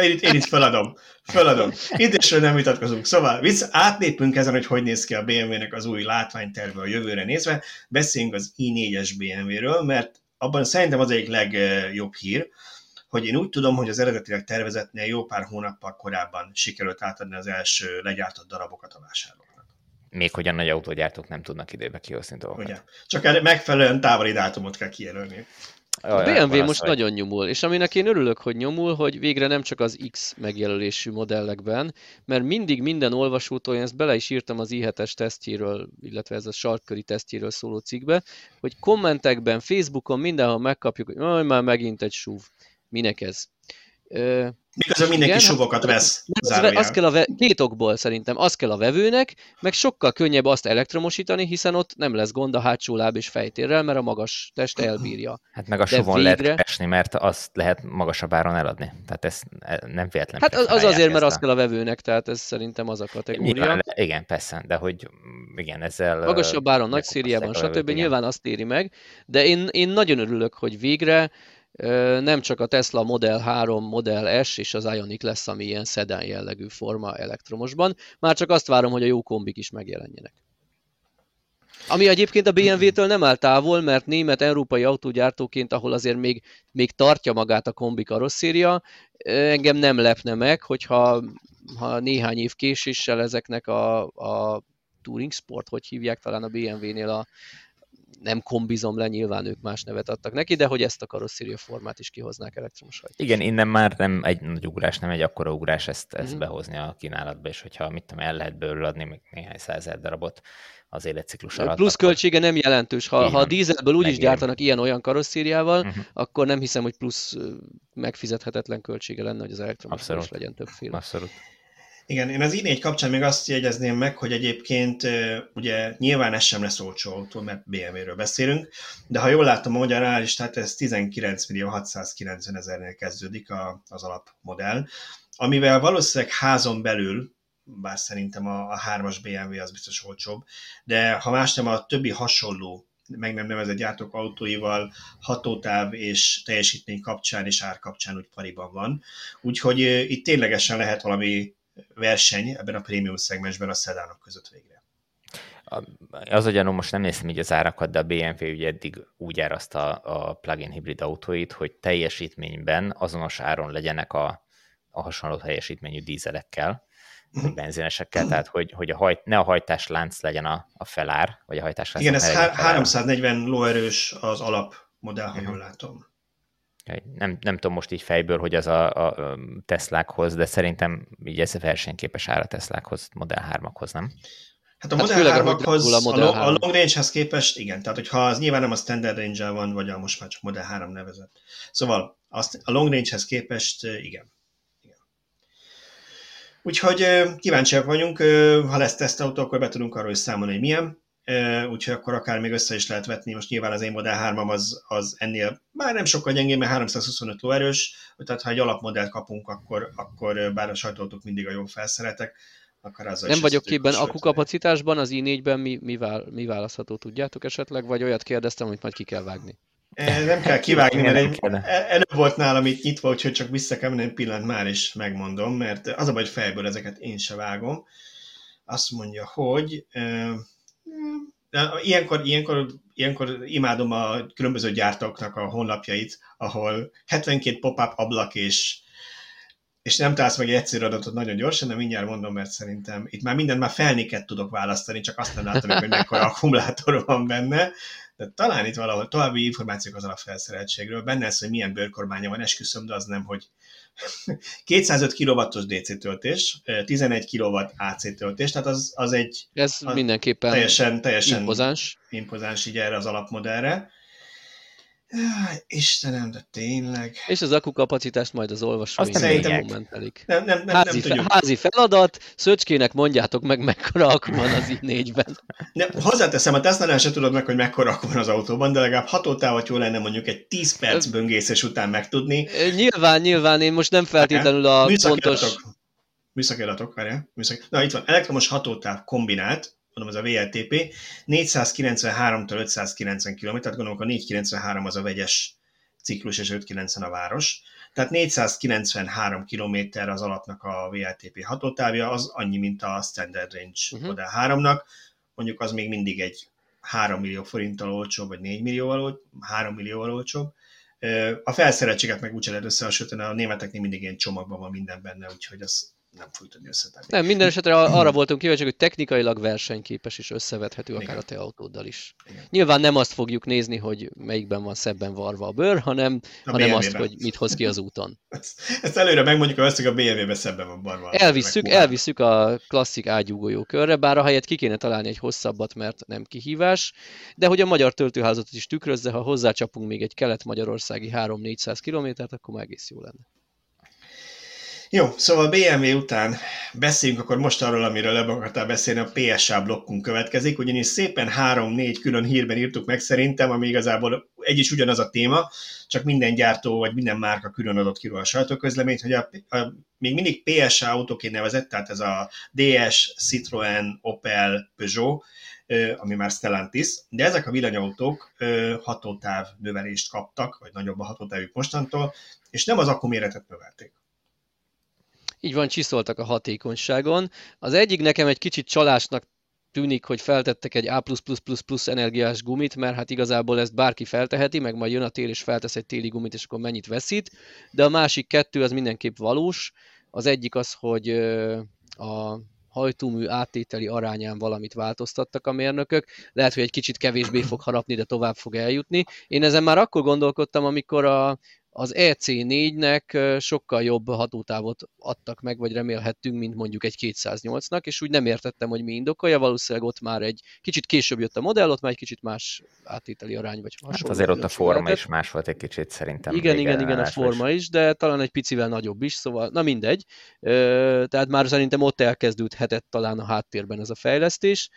Én itt, én itt feladom. Feladom. Idésről nem vitatkozunk. Szóval vissza, átlépünk ezen, hogy hogy néz ki a BMW-nek az új látványterve a jövőre nézve. Beszéljünk az i4-es BMW-ről, mert abban szerintem az egyik legjobb hír, hogy én úgy tudom, hogy az eredetileg tervezetnél jó pár hónappal korábban sikerült átadni az első legyártott darabokat a vásárlóknak. Még hogy a nagy autógyártók nem tudnak időbe kihozni dolgokat. Ugye? Csak erre megfelelően távoli dátumot kell kijelölni. A BMW most vagy. nagyon nyomul, és aminek én örülök, hogy nyomul, hogy végre nem csak az X megjelölésű modellekben, mert mindig minden olvasótól, én ezt bele is írtam az i7-es tesztjéről, illetve ez a sarkköri tesztjéről szóló cikkbe, hogy kommentekben, Facebookon mindenhol megkapjuk, hogy már megint egy SUV. Minek ez? Miközben mindenki igen, suvokat vesz. Az, az kell a ve- két okból szerintem. Az kell a vevőnek, meg sokkal könnyebb azt elektromosítani, hiszen ott nem lesz gond a hátsó láb és fejtérrel, mert a magas test elbírja. Hát meg a suvon végre... lehet esni, mert azt lehet magasabb áron eladni. Tehát ez nem véletlen. Hát az, az azért, mert a... az kell a vevőnek, tehát ez szerintem az a kategória. Nyilván, igen, persze, de hogy igen, ezzel... Magasabb áron, nagy szériában, stb. Nyilván azt éri meg, de én, én nagyon örülök, hogy végre nem csak a Tesla Model 3, Model S és az Ioniq lesz, ami ilyen szedán jellegű forma elektromosban, már csak azt várom, hogy a jó kombik is megjelenjenek. Ami egyébként a BMW-től nem áll távol, mert német európai autógyártóként, ahol azért még, még tartja magát a kombi karosszéria, engem nem lepne meg, hogyha ha néhány év késéssel ezeknek a, a Touring Sport, hogy hívják talán a BMW-nél a, nem kombizom le, nyilván ők más nevet adtak neki, de hogy ezt a karosszéria formát is kihoznák elektromos hajtás. Igen, innen már nem egy nagy ugrás, nem egy akkora ugrás ezt, ezt mm-hmm. behozni a kínálatba, és hogyha mit tudom, el lehet belőle adni még néhány százezer darabot az életciklus alatt. Plusz akkor... költsége nem jelentős. Ha, ha a dízelből úgy is gyártanak ilyen-olyan karosszériával, uh-huh. akkor nem hiszem, hogy plusz megfizethetetlen költsége lenne, hogy az elektromos is legyen többféle. Abszolút. Igen, én az i4 kapcsán még azt jegyezném meg, hogy egyébként ugye nyilván ez sem lesz olcsó autó, mert BMW-ről beszélünk, de ha jól látom a magyar állistát, ez 19 millió 690 ezernél kezdődik a, az alapmodell, amivel valószínűleg házon belül, bár szerintem a, a 3-as BMW az biztos olcsóbb, de ha más nem a többi hasonló meg nem nevezett gyártók autóival hatótáv és teljesítmény kapcsán és ár kapcsán úgy pariban van. Úgyhogy itt ténylegesen lehet valami verseny ebben a prémium szegmensben a szedánok között végre. Az a gyanú, most nem néztem így az árakat, de a BMW ugye eddig úgy árazta a plug-in hibrid autóit, hogy teljesítményben azonos áron legyenek a, a hasonló teljesítményű dízelekkel, vagy benzinesekkel, tehát hogy, hogy a hajt, ne a hajtás lánc legyen a, a felár, vagy a hajtás lánc. Igen, ez 340 lóerős az alapmodell, ha jól látom nem, nem tudom most így fejből, hogy az a, a Teslákhoz, de szerintem így ez a versenyképes ára Teslákhoz, Model 3-akhoz, nem? Hát a hát Model 3-akhoz, a, Model a, a long range-hez képest igen, tehát hogyha az nyilván nem a standard range van, vagy a most már csak Model 3 nevezett. Szóval azt, a long range-hez képest igen. igen. Úgyhogy kíváncsiak vagyunk, ha lesz tesztautó, akkor be tudunk arról is számolni, hogy milyen úgyhogy akkor akár még össze is lehet vetni. Most nyilván az én Model 3 az, az ennél már nem sokkal gyengébb, mert 325 lóerős, tehát ha egy alapmodellt kapunk, akkor, akkor bár a sajtótok mindig a jó felszeretek, akkor az Nem vagyok képben akukapacitásban, az i4-ben mi, mi, vál, mi választható, tudjátok esetleg, vagy olyat kérdeztem, amit majd ki kell vágni? Nem kell kivágni, mert egy, előbb volt nálam itt nyitva, úgyhogy csak vissza kell menni pillanat már is megmondom, mert az a baj, hogy fejből ezeket én se vágom. Azt mondja, hogy Ilyenkor, ilyenkor, ilyenkor imádom a különböző gyártóknak a honlapjait, ahol 72 pop-up ablak és és nem találsz meg egy egyszerű adatot nagyon gyorsan, de mindjárt mondom, mert szerintem itt már mindent már felnéket tudok választani, csak azt nem látom, hogy mekkora akkumulátor van benne, de talán itt valahol további információk az alapfelszereltségről, benne ez, hogy milyen bőrkormánya van, esküszöm, de az nem, hogy 205 kW-os DC töltés, 11 kW AC töltés, tehát az, az egy... Ez az mindenképpen teljesen, teljesen impozáns. impozáns így erre az alapmodellre. Istenem, de tényleg. És az kapacitást majd az olvasóink Szerintem... kommentelik. Nem, nem, nem, házi, nem tudjuk. házi feladat, Szöcskének mondjátok meg, mekkora akku van az i4-ben. Ne, hozzáteszem, a tesla se tudod meg, hogy mekkora akku van az autóban, de legalább hatótávot jó lenne mondjuk egy 10 perc böngészés után megtudni. Nyilván, nyilván, én most nem feltétlenül a pontos... Műszaki adatok, várjál. Műszaki... Na, itt van, elektromos hatótáv kombinált, mondom, ez a VLTP, 493-tól 590 km, tehát gondolom, a 493 az a vegyes ciklus, és 590 a város. Tehát 493 km az alapnak a VLTP hatótávja, az annyi, mint a Standard Range uh-huh. Model 3-nak. Mondjuk az még mindig egy 3 millió forinttal olcsóbb, vagy 4 millióval, 3 millióval olcsóbb, A felszereltséget meg úgy lehet összehasonlítani, a németeknél mindig ilyen csomagban van minden benne, úgyhogy az nem fog tudni összetenni. Nem, minden esetre arra voltunk kíváncsiak, hogy technikailag versenyképes és összevethető Igen. akár a te autóddal is. Igen. Nyilván nem azt fogjuk nézni, hogy melyikben van szebben varva a bőr, hanem, a hanem azt, hogy mit hoz ki az úton. ezt, ezt előre megmondjuk, hogy a BMW-ben szebben van varva. Elvisszük, elvisszük a klasszik ágyúgolyó körre, bár a helyet ki kéne találni egy hosszabbat, mert nem kihívás, de hogy a magyar töltőházatot is tükrözze, ha hozzácsapunk még egy kelet-magyarországi 3-400 kilométert, akkor már egész jó lenne. Jó, szóval BMW után beszéljünk akkor most arról, amiről le akartál beszélni, a PSA blokkunk következik, ugyanis szépen három-négy külön hírben írtuk meg szerintem, ami igazából egy is ugyanaz a téma, csak minden gyártó vagy minden márka külön adott ki a sajtóközleményt, hogy a, a, még mindig PSA autóként nevezett, tehát ez a DS, Citroen, Opel, Peugeot, ami már Stellantis, de ezek a villanyautók hatótáv növelést kaptak, vagy nagyobb a hatótávjuk mostantól, és nem az akkuméretet növelték így van, csiszoltak a hatékonyságon. Az egyik nekem egy kicsit csalásnak tűnik, hogy feltettek egy A+++ energiás gumit, mert hát igazából ezt bárki felteheti, meg majd jön a tél és feltesz egy téli gumit, és akkor mennyit veszít, de a másik kettő az mindenképp valós. Az egyik az, hogy a hajtómű áttételi arányán valamit változtattak a mérnökök. Lehet, hogy egy kicsit kevésbé fog harapni, de tovább fog eljutni. Én ezen már akkor gondolkodtam, amikor a, az EC4-nek sokkal jobb hatótávot adtak meg, vagy remélhettünk, mint mondjuk egy 208-nak, és úgy nem értettem, hogy mi indokolja, valószínűleg ott már egy kicsit később jött a modell, ott már egy kicsit más átételi arány, vagy hasonló. Hát azért ott a forma lehetett. is más volt egy kicsit szerintem. Igen, igen, igen, a forma is, de talán egy picivel nagyobb is, szóval na mindegy. Tehát már szerintem ott elkezdődhetett talán a háttérben ez a fejlesztés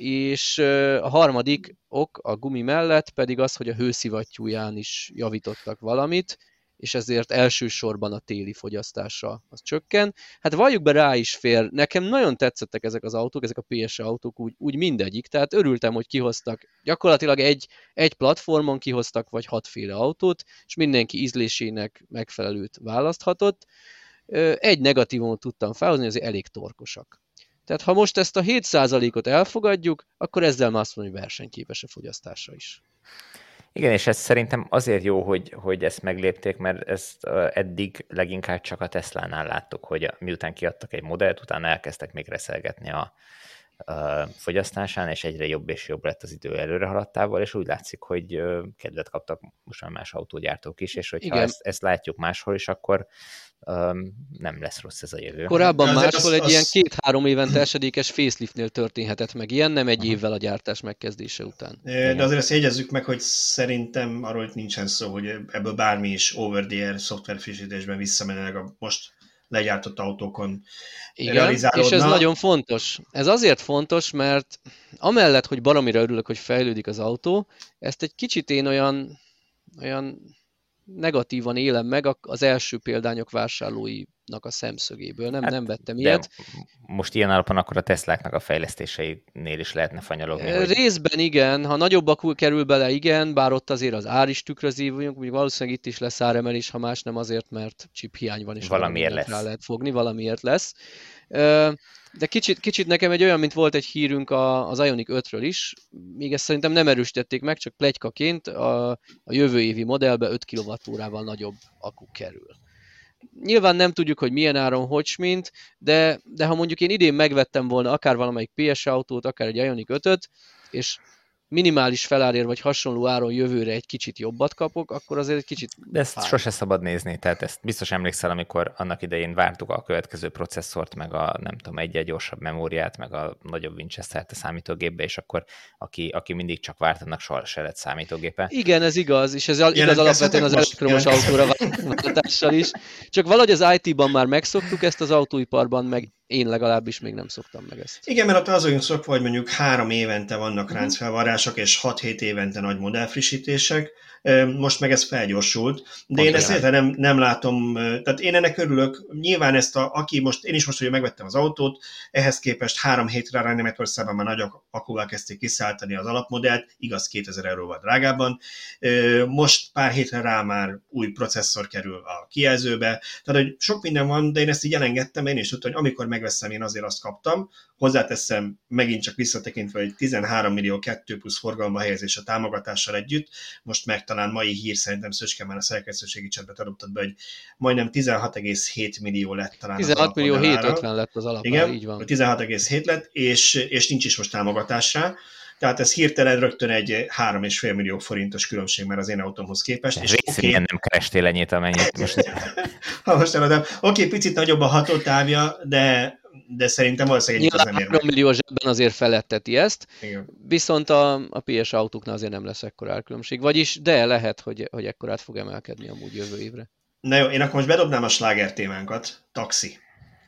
és a harmadik ok a gumi mellett pedig az, hogy a hőszivattyúján is javítottak valamit, és ezért elsősorban a téli fogyasztása az csökken. Hát valljuk be, rá is fér. Nekem nagyon tetszettek ezek az autók, ezek a PS autók úgy, úgy mindegyik, tehát örültem, hogy kihoztak. Gyakorlatilag egy, egy platformon kihoztak vagy hatféle autót, és mindenki ízlésének megfelelőt választhatott. Egy negatívumot tudtam felhozni, azért elég torkosak. Tehát ha most ezt a 7%-ot elfogadjuk, akkor ezzel már azt hogy versenyképes a fogyasztása is. Igen, és ez szerintem azért jó, hogy, hogy ezt meglépték, mert ezt eddig leginkább csak a Tesla-nál láttuk, hogy miután kiadtak egy modellt, utána elkezdtek még reszelgetni a fogyasztásán, és egyre jobb és jobb lett az idő előre haladtával, és úgy látszik, hogy kedvet kaptak most már más autógyártók is, és hogyha ezt, ezt látjuk máshol is, akkor um, nem lesz rossz ez a jövő. Korábban de máshol az, egy az... ilyen két-három évente esedékes faceliftnél történhetett meg ilyen, nem egy évvel a gyártás megkezdése után. De azért azt jegyezzük meg, hogy szerintem arról itt nincsen szó, hogy ebből bármi is over the air szoftverfrissítésben visszamenőleg a most legyártott autókon Igen, és ez nagyon fontos. Ez azért fontos, mert amellett, hogy baromira örülök, hogy fejlődik az autó, ezt egy kicsit én olyan, olyan negatívan élem meg az első példányok vásárlóinak a szemszögéből. Nem, hát, nem vettem ilyet. Most ilyen alapon akkor a Tesláknak a fejlesztéseinél is lehetne fanyalogni. Hogy... Részben igen, ha nagyobb akú kerül bele, igen, bár ott azért az ár is tükrözi, mondjuk valószínűleg itt is lesz áremelés, ha más nem azért, mert chip hiány van, és valamiért lesz. rá lehet fogni, valamiért lesz. De kicsit, kicsit nekem egy olyan, mint volt egy hírünk az Ionic 5-ről is, még ezt szerintem nem erősítették meg, csak plegykaként a, a jövő évi modellbe 5 kWh-val nagyobb akku kerül. Nyilván nem tudjuk, hogy milyen áron, hogy mint, de, de ha mondjuk én idén megvettem volna akár valamelyik PS autót, akár egy Ionic 5-öt, és minimális felárért vagy hasonló áron jövőre egy kicsit jobbat kapok, akkor azért egy kicsit... De ezt fáj. sose szabad nézni, tehát ezt biztos emlékszel, amikor annak idején vártuk a következő processzort, meg a nem tudom, egy-egy gyorsabb memóriát, meg a nagyobb Winchester-t a számítógépbe, és akkor aki, aki mindig csak várt, annak soha se lett számítógépe. Igen, ez igaz, és ez igaz alapvetően az elektromos autóra váltással is. Csak valahogy az IT-ban már megszoktuk ezt az autóiparban, meg én legalábbis még nem szoktam meg ezt. Igen, mert ott az olyan szokva, hogy mondjuk három évente vannak ráncfelvarrások, és 6-7 évente nagy modellfrissítések, most meg ez felgyorsult, de én ezt érte nem, nem látom, tehát én ennek örülök, nyilván ezt a, aki most, én is most, hogy megvettem az autót, ehhez képest három hétre rá Németországban már nagy akkuval kezdték kiszállítani az alapmodellt, igaz 2000 euróval drágában, most pár hétre rá már új processzor kerül a kijelzőbe, tehát hogy sok minden van, de én ezt így elengedtem, én is tudtam, hogy amikor meg megveszem, én azért azt kaptam. Hozzáteszem, megint csak visszatekintve, hogy 13 millió 2 plusz forgalma helyezés a támogatással együtt. Most meg talán mai hír szerintem Szöcske már a szerkesztőségi csetbe adoptad be, hogy majdnem 16,7 millió lett talán 16 millió 750 lett az alapár, Igen, így van. 16,7 lett, és, és nincs is most támogatásra. Tehát ez hirtelen rögtön egy 3,5 millió forintos különbség már az én autómhoz képest. És Részén okay, nem kerestél ennyit, amennyit most. ha most eladom. Oké, okay, picit nagyobb a hatótávja, de de szerintem valószínűleg egy az nem 3 millió zsebben azért feletteti ezt, Igen. viszont a, a PS autóknál azért nem lesz ekkor árkülönbség. Vagyis, de lehet, hogy, hogy ekkorát fog emelkedni amúgy jövő évre. Na jó, én akkor most bedobnám a sláger témánkat. Taxi.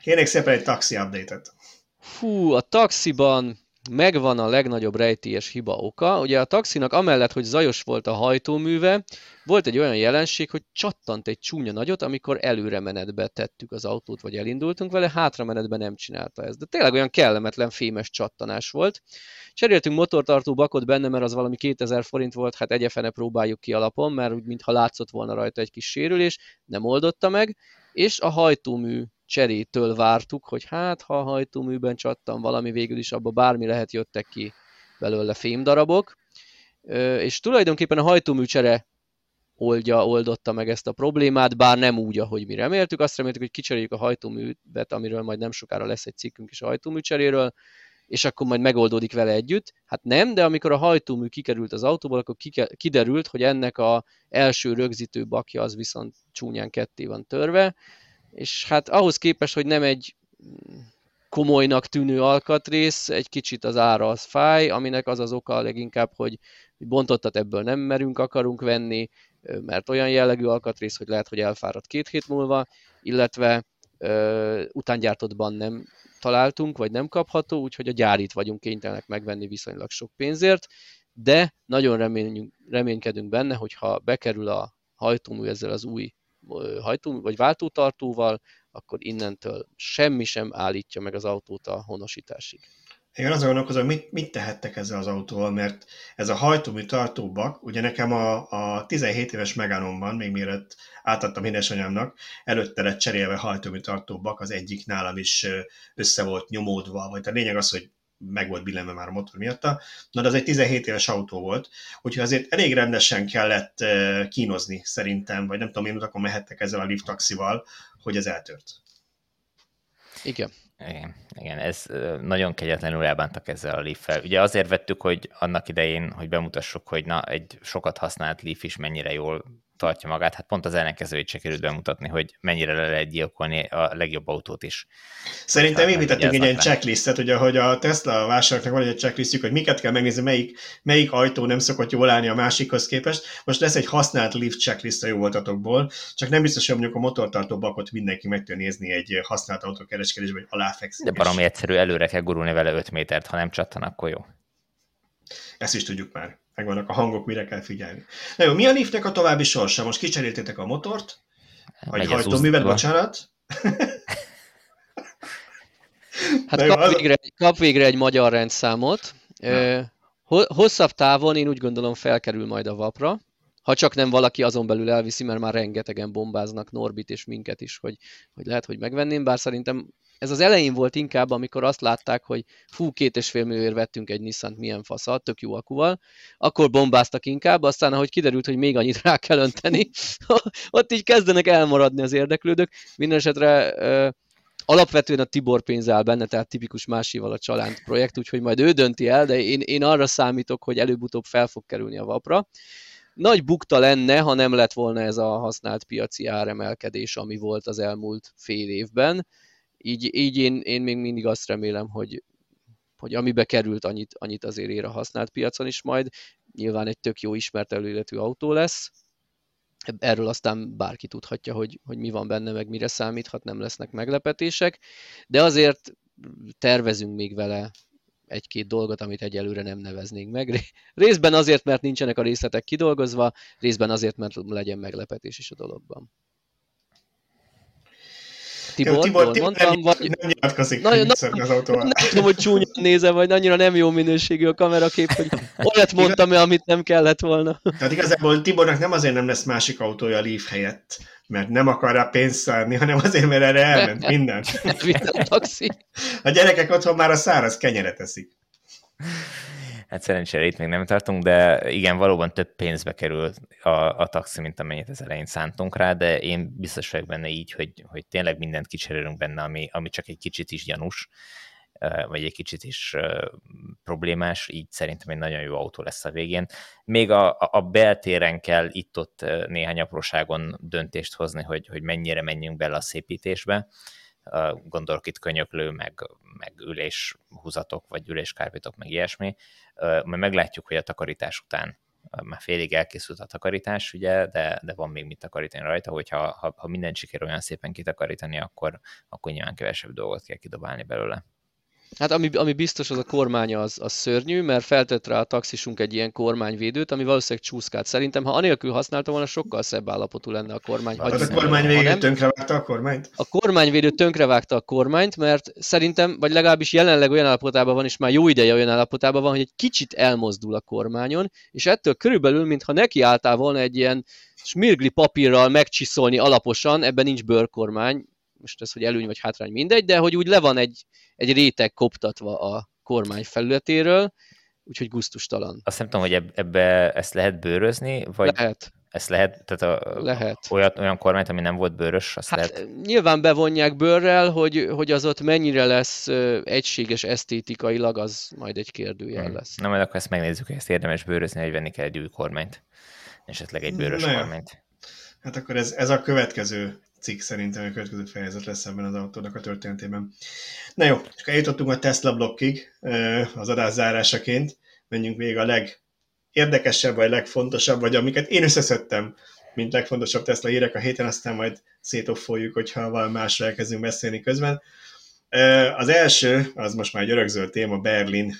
Kérnék szépen egy taxi update-et. Fú, a taxiban megvan a legnagyobb rejtélyes hiba oka. Ugye a taxinak amellett, hogy zajos volt a hajtóműve, volt egy olyan jelenség, hogy csattant egy csúnya nagyot, amikor előre menetbe tettük az autót, vagy elindultunk vele, hátra menetben nem csinálta ezt. De tényleg olyan kellemetlen fémes csattanás volt. Cseréltünk motortartó bakot benne, mert az valami 2000 forint volt, hát egyefene próbáljuk ki alapon, mert úgy mintha látszott volna rajta egy kis sérülés, nem oldotta meg, és a hajtómű cserétől vártuk, hogy hát ha hajtóműben csattam valami, végül is abba bármi lehet, jöttek ki belőle fémdarabok, és tulajdonképpen a hajtómű csere oldja, oldotta meg ezt a problémát, bár nem úgy, ahogy mi reméltük. Azt reméltük, hogy kicseréljük a hajtóművet, amiről majd nem sokára lesz egy cikkünk is a hajtómű cseréről, és akkor majd megoldódik vele együtt. Hát nem, de amikor a hajtómű kikerült az autóból, akkor kiderült, hogy ennek a első rögzítő bakja az viszont csúnyán ketté van törve, és hát ahhoz képest, hogy nem egy komolynak tűnő alkatrész, egy kicsit az ára az fáj, aminek az az oka leginkább, hogy bontottat ebből nem merünk, akarunk venni, mert olyan jellegű alkatrész, hogy lehet, hogy elfárad két hét múlva, illetve ö, utángyártottban nem találtunk, vagy nem kapható, úgyhogy a gyárit vagyunk kénytelenek megvenni viszonylag sok pénzért, de nagyon reménykedünk benne, hogy ha bekerül a hajtómű ezzel az új hajtó, vagy váltótartóval, akkor innentől semmi sem állítja meg az autót a honosításig. Igen, azon gondolkozom, mit, mit tehettek ezzel az autóval, mert ez a hajtómű tartóbak, ugye nekem a, a 17 éves megánomban, még mielőtt átadtam édesanyámnak, előtte lett cserélve hajtómű tartóbak, az egyik nálam is össze volt nyomódva, vagy a lényeg az, hogy meg volt billenve már a motor miatta. Na, de az egy 17 éves autó volt, úgyhogy azért elég rendesen kellett kínozni szerintem, vagy nem tudom, én utakon mehettek ezzel a lift taxival, hogy ez eltört. Igen. Igen, igen, ez nagyon kegyetlenül elbántak ezzel a Leaf-fel. Ugye azért vettük, hogy annak idején, hogy bemutassuk, hogy na, egy sokat használt Leaf is mennyire jól tartja magát, hát pont az ellenkezőjét sikerült bemutatni, hogy mennyire le lehet gyilkolni a legjobb autót is. Szerintem építettünk egy ilyen checklistet, hogy a Tesla vásároknak van egy checklistjük, hogy miket kell megnézni, melyik, melyik ajtó nem szokott jól állni a másikhoz képest. Most lesz egy használt lift checklist a jó voltatokból, csak nem biztos, hogy mondjuk a motortartó bakot mindenki meg tud nézni egy használt autókereskedésben, hogy aláfekszik. De baromi egyszerű, előre kell gurulni vele 5 métert, ha nem csattan, akkor jó. Ezt is tudjuk már megvannak a hangok, mire kell figyelni. Na jó, mi a liftnek a további sorsa? Most kicseréltétek a motort, vagy hajtóművet, bocsánat. Hát kap, az... végre, kap végre egy magyar rendszámot. Na. Hosszabb távon én úgy gondolom felkerül majd a vapra, ha csak nem valaki azon belül elviszi, mert már rengetegen bombáznak Norbit és minket is, hogy, hogy lehet, hogy megvenném, bár szerintem ez az elején volt inkább, amikor azt látták, hogy fú, két és fél millióért vettünk egy Nissan milyen fasza, tök jó akuval, akkor bombáztak inkább, aztán ahogy kiderült, hogy még annyit rá kell önteni, ott így kezdenek elmaradni az érdeklődők. Mindenesetre alapvetően a Tibor pénz áll benne, tehát tipikus másival a család projekt, úgyhogy majd ő dönti el, de én, én arra számítok, hogy előbb-utóbb fel fog kerülni a vapra. Nagy bukta lenne, ha nem lett volna ez a használt piaci áremelkedés, ami volt az elmúlt fél évben így, így én, én még mindig azt remélem, hogy, hogy amibe került, annyit, annyit azért ér a használt piacon is majd. Nyilván egy tök jó ismert előéletű autó lesz, Erről aztán bárki tudhatja, hogy, hogy mi van benne, meg mire számíthat, nem lesznek meglepetések, de azért tervezünk még vele egy-két dolgot, amit egyelőre nem neveznénk meg. Részben azért, mert nincsenek a részletek kidolgozva, részben azért, mert legyen meglepetés is a dologban. Tibor, Tibor, Tibor mondtam, nem, vagy... nem nyilatkozik, Nagyon- hogy viszont az autóval. Nem tudom, hogy csúnya nézem, vagy annyira nem jó minőségű a kamerakép, hogy olyat mondtam-e, amit nem kellett volna. Tehát igazából Tibornak nem azért nem lesz másik autója a Leaf helyett, mert nem akar rá pénzt szállni, hanem azért, mert erre elment minden. A taxi. A gyerekek otthon már a száraz kenyeret eszik. Hát szerencsére itt még nem tartunk, de igen, valóban több pénzbe kerül a, a taxi, mint amennyit az elején szántunk rá, de én biztos vagyok benne így, hogy, hogy tényleg mindent kicserélünk benne, ami, ami csak egy kicsit is gyanús, vagy egy kicsit is problémás, így szerintem egy nagyon jó autó lesz a végén. Még a, a- beltéren kell itt-ott néhány apróságon döntést hozni, hogy, hogy mennyire menjünk bele a szépítésbe. Gondolok itt könyöklő, meg, meg üléshúzatok, vagy üléskárpitok, meg ilyesmi. Majd meglátjuk, hogy a takarítás után már félig elkészült a takarítás, ugye, de, de van még mit takarítani rajta, hogyha ha, ha minden sikerül olyan szépen kitakarítani, akkor, akkor nyilván kevesebb dolgot kell kidobálni belőle. Hát ami, ami biztos, az a kormánya az, az szörnyű, mert feltett rá a taxisunk egy ilyen kormányvédőt, ami valószínűleg csúszkált. Szerintem, ha anélkül használta volna, sokkal szebb állapotú lenne a kormány. Hát Hát a meg. kormány Ha végül nem, tönkrevágta a kormányt? a kormányvédő tönkrevágta a kormányt, mert szerintem, vagy legalábbis jelenleg olyan állapotában van, és már jó ideje olyan állapotában van, hogy egy kicsit elmozdul a kormányon, és ettől körülbelül, mintha neki álltál volna egy ilyen smirgli papírral megcsiszolni alaposan, ebben nincs bőrkormány, most ez, hogy előny vagy hátrány, mindegy, de hogy úgy le van egy, egy réteg koptatva a kormány felületéről, úgyhogy guztustalan. Azt nem tudom, hogy eb- ebbe ezt lehet bőrözni, vagy Lehet, ezt lehet, tehát a, lehet. Olyat, olyan kormányt, ami nem volt bőrös, azt Hát lehet nyilván bevonják bőrrel, hogy, hogy az ott mennyire lesz egységes esztétikailag, az majd egy kérdőjel Hmm. lesz. Na majd akkor ezt megnézzük, hogy ezt érdemes bőrözni, hogy venni kell egy új kormányt. Esetleg egy bőrös Na kormányt. Hát akkor ez, ez a következő cikk szerintem, a következő fejezet lesz ebben az autónak a történetében. Na jó, csak eljutottunk a Tesla blokkig az adás zárásaként. Menjünk végig a legérdekesebb, vagy legfontosabb, vagy amiket én összeszedtem, mint legfontosabb Tesla hírek a héten, aztán majd szétoffoljuk, hogyha valami másra elkezdünk beszélni közben. Az első, az most már egy örökzöld téma, Berlin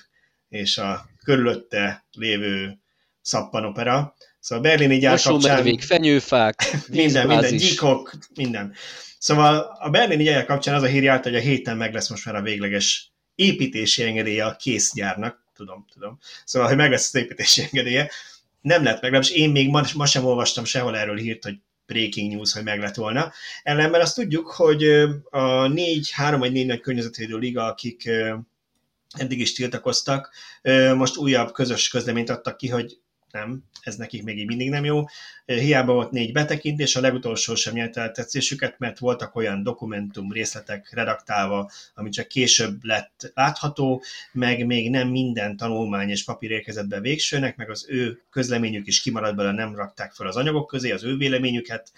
és a körülötte lévő szappanopera. Szóval Berlini gyár kapcsán... Mosómedvék, fenyőfák, Minden, minden, gyíkok, minden. Szóval a berlini gyár kapcsán az a hír járt, hogy a héten meg lesz most már a végleges építési engedélye a kész gyárnak. Tudom, tudom. Szóval, hogy meg lesz az építési engedélye. Nem lett meg, legalábbis én még ma, ma sem olvastam sehol erről hírt, hogy breaking news, hogy meg lett volna. Ellenben azt tudjuk, hogy a négy, három vagy négy nagy környezetvédő liga, akik eddig is tiltakoztak, most újabb közös közleményt adtak ki, hogy nem, ez nekik még így mindig nem jó. Hiába volt négy betekintés, a legutolsó sem nyerte el tetszésüket, mert voltak olyan dokumentum részletek redaktálva, ami csak később lett látható, meg még nem minden tanulmány és papír érkezett be végsőnek, meg az ő közleményük is kimaradt bele, nem rakták fel az anyagok közé az ő véleményüket,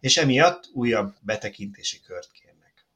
és emiatt újabb betekintési kört kérnek.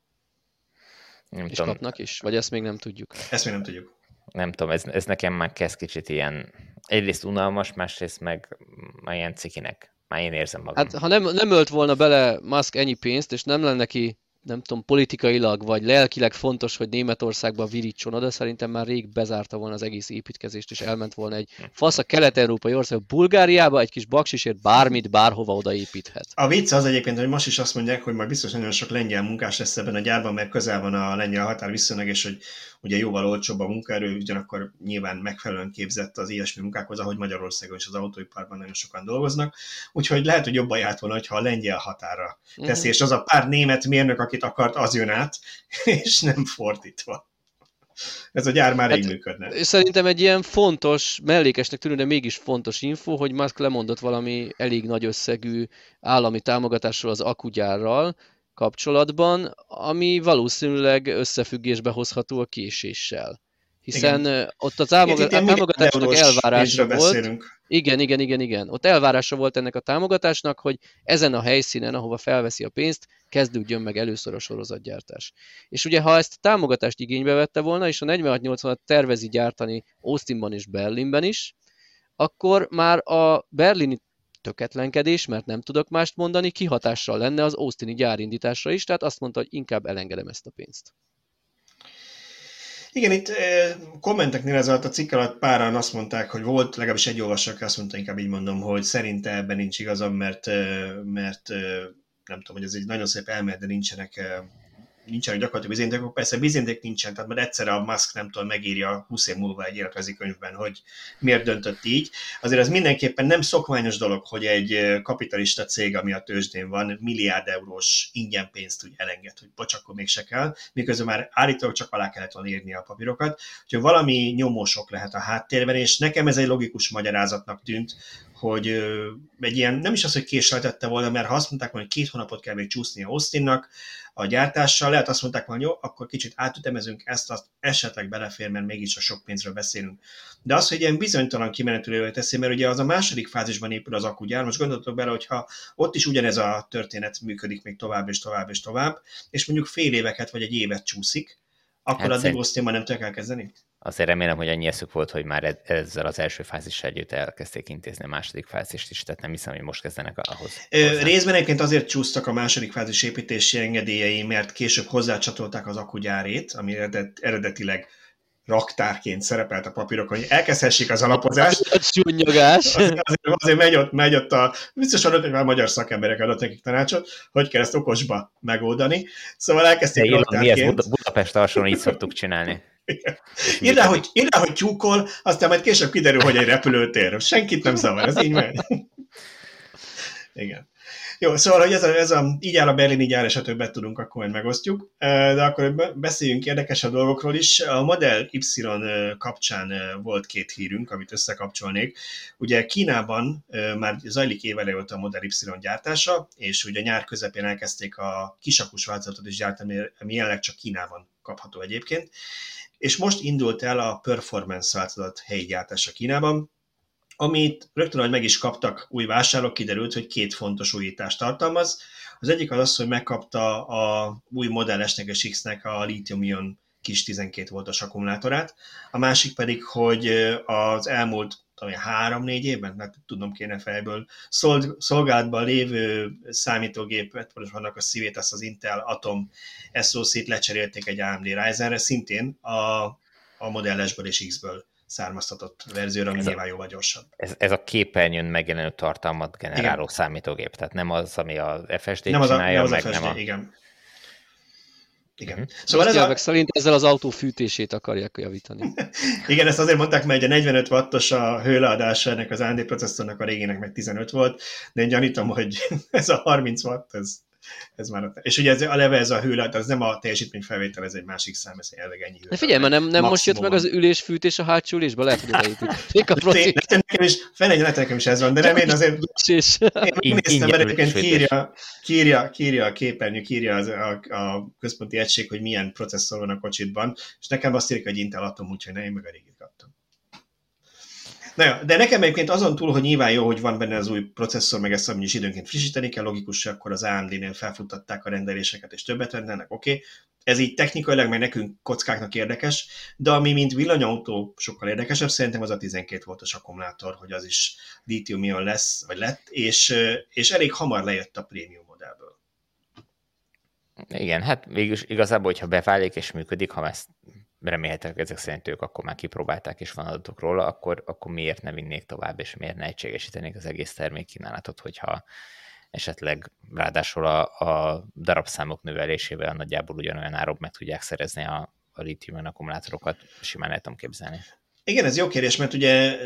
Nem És tudom, kapnak is? Vagy ezt még nem tudjuk? Ezt még nem tudjuk. Nem tudom ez, ez nekem már kezd kicsit ilyen, egyrészt unalmas, másrészt meg már ilyen cikinek. Már én érzem magam. Hát ha nem, nem ölt volna bele Musk ennyi pénzt, és nem lenne neki, nem tudom, politikailag vagy lelkileg fontos, hogy Németországba virítson oda, szerintem már rég bezárta volna az egész építkezést, és elment volna egy fasz a kelet-európai ország, Bulgáriába egy kis baksisért bármit, bárhova odaépíthet. A vicc az egyébként, hogy most is azt mondják, hogy majd biztos nagyon sok lengyel munkás lesz ebben a gyárban, mert közel van a lengyel határ viszonylag, és hogy ugye jóval olcsóbb a munkaerő, ugyanakkor nyilván megfelelően képzett az ilyesmi munkákhoz, ahogy Magyarországon is az autóiparban nagyon sokan dolgoznak. Úgyhogy lehet, hogy jobban járt volna, ha a lengyel határa teszi, és az a pár német mérnök, akit akart, az jön át, és nem fordítva. Ez a gyár már Hát, rég működne. Szerintem egy ilyen fontos, mellékesnek tűnő, de mégis fontos info, hogy Musk lemondott valami elég nagy összegű állami támogatásról az akugyárral kapcsolatban, ami valószínűleg összefüggésbe hozható a késéssel. Hiszen Igen. ott a támogatásnak elvárása volt, beszélünk. igen, igen, igen, igen. Ott elvárása volt ennek a támogatásnak, hogy ezen a helyszínen, ahova felveszi a pénzt, kezdődjön meg először a sorozatgyártás. És ugye, ha ezt a támogatást igénybe vette volna, és a 4680-at tervezi gyártani Austinban és Berlinben is, akkor már a berlini töketlenkedés, mert nem tudok mást mondani, kihatással lenne az Austini gyárindításra is, tehát azt mondta, hogy inkább elengedem ezt a pénzt. Igen, itt kommenteknél ez alatt a cikk alatt páran azt mondták, hogy volt, legalábbis egy olvasó, aki azt mondta, inkább így mondom, hogy szerinte ebben nincs igazam, mert, mert nem tudom, hogy ez egy nagyon szép elmélet, de nincsenek nincsenek gyakorlatilag bizonyítékok, persze bizonyíték nincsen, tehát majd egyszer a Musk nem tudom, megírja 20 év múlva egy életrezi könyvben, hogy miért döntött így. Azért ez mindenképpen nem szokványos dolog, hogy egy kapitalista cég, ami a tőzsdén van, milliárd eurós ingyen pénzt úgy elenged, hogy bocs, akkor mégse kell, miközben már állítólag csak alá kellett volna írni a papírokat. Úgyhogy valami nyomósok lehet a háttérben, és nekem ez egy logikus magyarázatnak tűnt, hogy egy ilyen, nem is az, hogy késleltette volna, mert ha azt mondták volna, hogy két hónapot kell még csúszni a Austinnak a gyártással, lehet azt mondták volna, jó, akkor kicsit átütemezünk ezt, azt esetleg belefér, mert mégis a sok pénzről beszélünk. De az, hogy ilyen bizonytalan kimenetülővel teszi, mert ugye az a második fázisban épül az akkugyár, most gondoltok bele, hogyha ott is ugyanez a történet működik még tovább és tovább és tovább, és mondjuk fél éveket vagy egy évet csúszik, akkor hát addig Austinban nem tudják elkezdeni? azért remélem, hogy annyi eszük volt, hogy már e- ezzel az első fázissal együtt elkezdték intézni a második fázist is, tehát nem hiszem, hogy most kezdenek ahhoz. Ö, részben egyébként azért csúsztak a második fázis építési engedélyei, mert később hozzácsatolták az akugyárét, ami eredet, eredetileg raktárként szerepelt a papírokon, hogy elkezdhessék az alapozást. A csúnyogás. Azért, azért megy, ott, megy ott a, biztos adott, hogy már magyar szakemberek adott nekik tanácsot, hogy kell ezt okosba megoldani. Szóval elkezdték De raktárként. Mi ezt Budapest alsón így szoktuk csinálni. Írd hogy, írd hogy tyúkol, aztán majd később kiderül, hogy egy repülőtér. Senkit nem zavar, ez így megy. Igen. Jó, szóval, hogy ez a, ez a, így áll a berlini gyár, és ha többet tudunk, akkor majd megosztjuk. De akkor beszéljünk érdekesebb dolgokról is. A Model Y kapcsán volt két hírünk, amit összekapcsolnék. Ugye Kínában már zajlik évele a Model Y gyártása, és ugye nyár közepén elkezdték a kisakus változatot is gyártani, ami jelenleg csak Kínában kapható egyébként és most indult el a performance változat helyi gyártása Kínában, amit rögtön, hogy meg is kaptak új vásárlók, kiderült, hogy két fontos újítást tartalmaz. Az egyik az az, hogy megkapta a új Model S-nek és X-nek a lithium-ion kis 12 voltos akkumulátorát, a másik pedig, hogy az elmúlt három-négy évben, mert tudnom kéne fejből, szolgálatban lévő számítógépet, vagy vannak a szívét, ezt az Intel Atom SoC-t lecserélték egy AMD Ryzenre, szintén a, a Model S-ből és X-ből származtatott verzióra, ami ez nyilván jóval gyorsabb. Ez, ez a képernyőn megjelenő tartalmat generáló igen. számítógép, tehát nem az, ami a FSD-t nem csinálja, az a, nem meg az FSD, nem a... Igen. Igen. Uh-huh. Szóval ez a... szerint ezzel az autó fűtését akarják javítani. Igen, ezt azért mondták, mert a 45 wattos a hőleadása ennek az AMD processzornak a régének meg 15 volt, de én gyanítom, hogy ez a 30 watt, ez ez már a, és ugye ez, a leve ez a hőlet, az nem a teljesítményfelvétel, ez egy másik szám, ez jelenleg ennyi hőlet. De figyelj, mert nem, nem most jött meg az ülésfűtés a hátsó ülésbe, lehet, hogy beépítették a procit. Nekem is, fene, nekem is ez van, de nem én azért, én néztem, mert egyébként kírja, kírja, kírja a képernyő, kírja az, a, a, központi egység, hogy milyen processzor van a kocsitban, és nekem azt írja, hogy Intel Atom, úgyhogy ne, én meg a kaptam. Na jó, de nekem egyébként azon túl, hogy nyilván jó, hogy van benne az új processzor, meg ezt is időnként frissíteni kell, logikus, akkor az AMD-nél felfuttatták a rendeléseket, és többet rendelnek, oké. Okay. Ez így technikailag, meg nekünk kockáknak érdekes, de ami mint villanyautó sokkal érdekesebb, szerintem az a 12 voltos akkumulátor, hogy az is litium lesz, vagy lett, és, és elég hamar lejött a prémium modellből. Igen, hát végül igazából, hogyha beválik és működik, ha ezt remélhetőleg ezek szerint ők akkor már kipróbálták és van adatok róla, akkor, akkor miért ne vinnék tovább, és miért ne egységesítenék az egész termékkínálatot, hogyha esetleg ráadásul a, a darabszámok növelésével nagyjából ugyanolyan áron meg tudják szerezni a, a litium akkumulátorokat, simán el tudom képzelni. Igen, ez jó kérdés, mert ugye,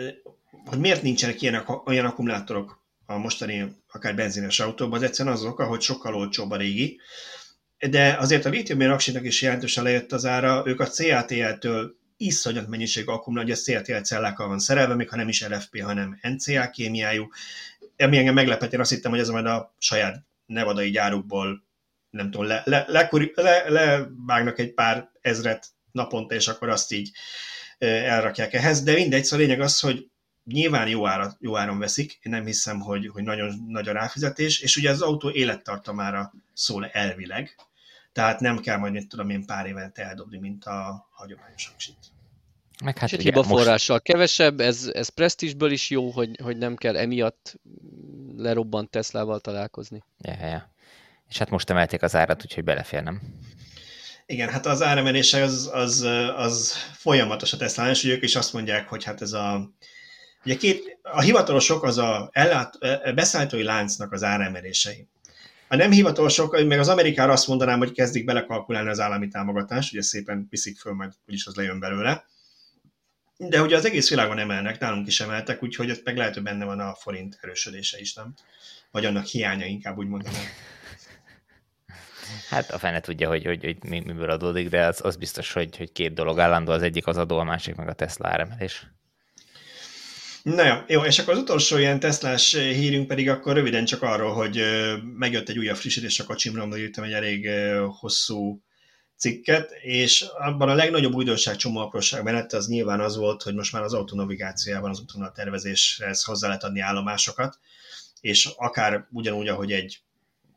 hogy miért nincsenek ilyen, olyan akkumulátorok a mostani akár benzines autóban, az egyszerűen az oka, hogy sokkal olcsóbb a régi, de azért a litium aksinak is jelentősen lejött az ára, ők a CATL-től iszonyat mennyiség akkumulátor, hogy a CATL cellákkal van szerelve, még ha nem is LFP, hanem NCA kémiájú. Ami engem meglepett, én azt hittem, hogy ez majd a saját nevadai gyárukból nem tudom, le, le, le, le, levágnak egy pár ezret naponta, és akkor azt így elrakják ehhez, de mindegy, szóval lényeg az, hogy nyilván jó, ára, jó áron veszik, én nem hiszem, hogy, hogy nagyon nagy a ráfizetés, és ugye az autó élettartamára szól elvileg, tehát nem kell majd, mit tudom én, pár évente eldobni, mint a hagyományos aksit. Meg hát És hiba forrással most... kevesebb, ez, ez presztízsből is jó, hogy, hogy nem kell emiatt lerobbant Teslával találkozni. Ja, ja. És hát most emelték az árat, úgyhogy belefér, nem? Igen, hát az áremelése az, az, az folyamatos a Tesla, és ők is azt mondják, hogy hát ez a Ugye két, a hivatalosok az a ellát, beszállítói láncnak az áremelései. A nem hivatalosok, meg az Amerikára azt mondanám, hogy kezdik belekalkulálni az állami támogatást, ugye szépen viszik föl, majd úgyis az lejön belőle. De ugye az egész világon emelnek, nálunk is emeltek, úgyhogy ott meg lehet, hogy benne van a forint erősödése is, nem? Vagy annak hiánya, inkább úgy mondanám. Hát a fene tudja, hogy, hogy, hogy mi, miből adódik, de az, az biztos, hogy, hogy két dolog állandó, az egyik az adó, a másik meg a Tesla áremelés. Na jó, jó, és akkor az utolsó ilyen Teslás hírünk pedig akkor röviden csak arról, hogy megjött egy újabb frissítés a kocsimról, írtam egy elég hosszú cikket, és abban a legnagyobb újdonság csomó apróság mellett az nyilván az volt, hogy most már az autonavigációjában, az útvonal tervezéshez hozzá lehet adni állomásokat, és akár ugyanúgy, ahogy egy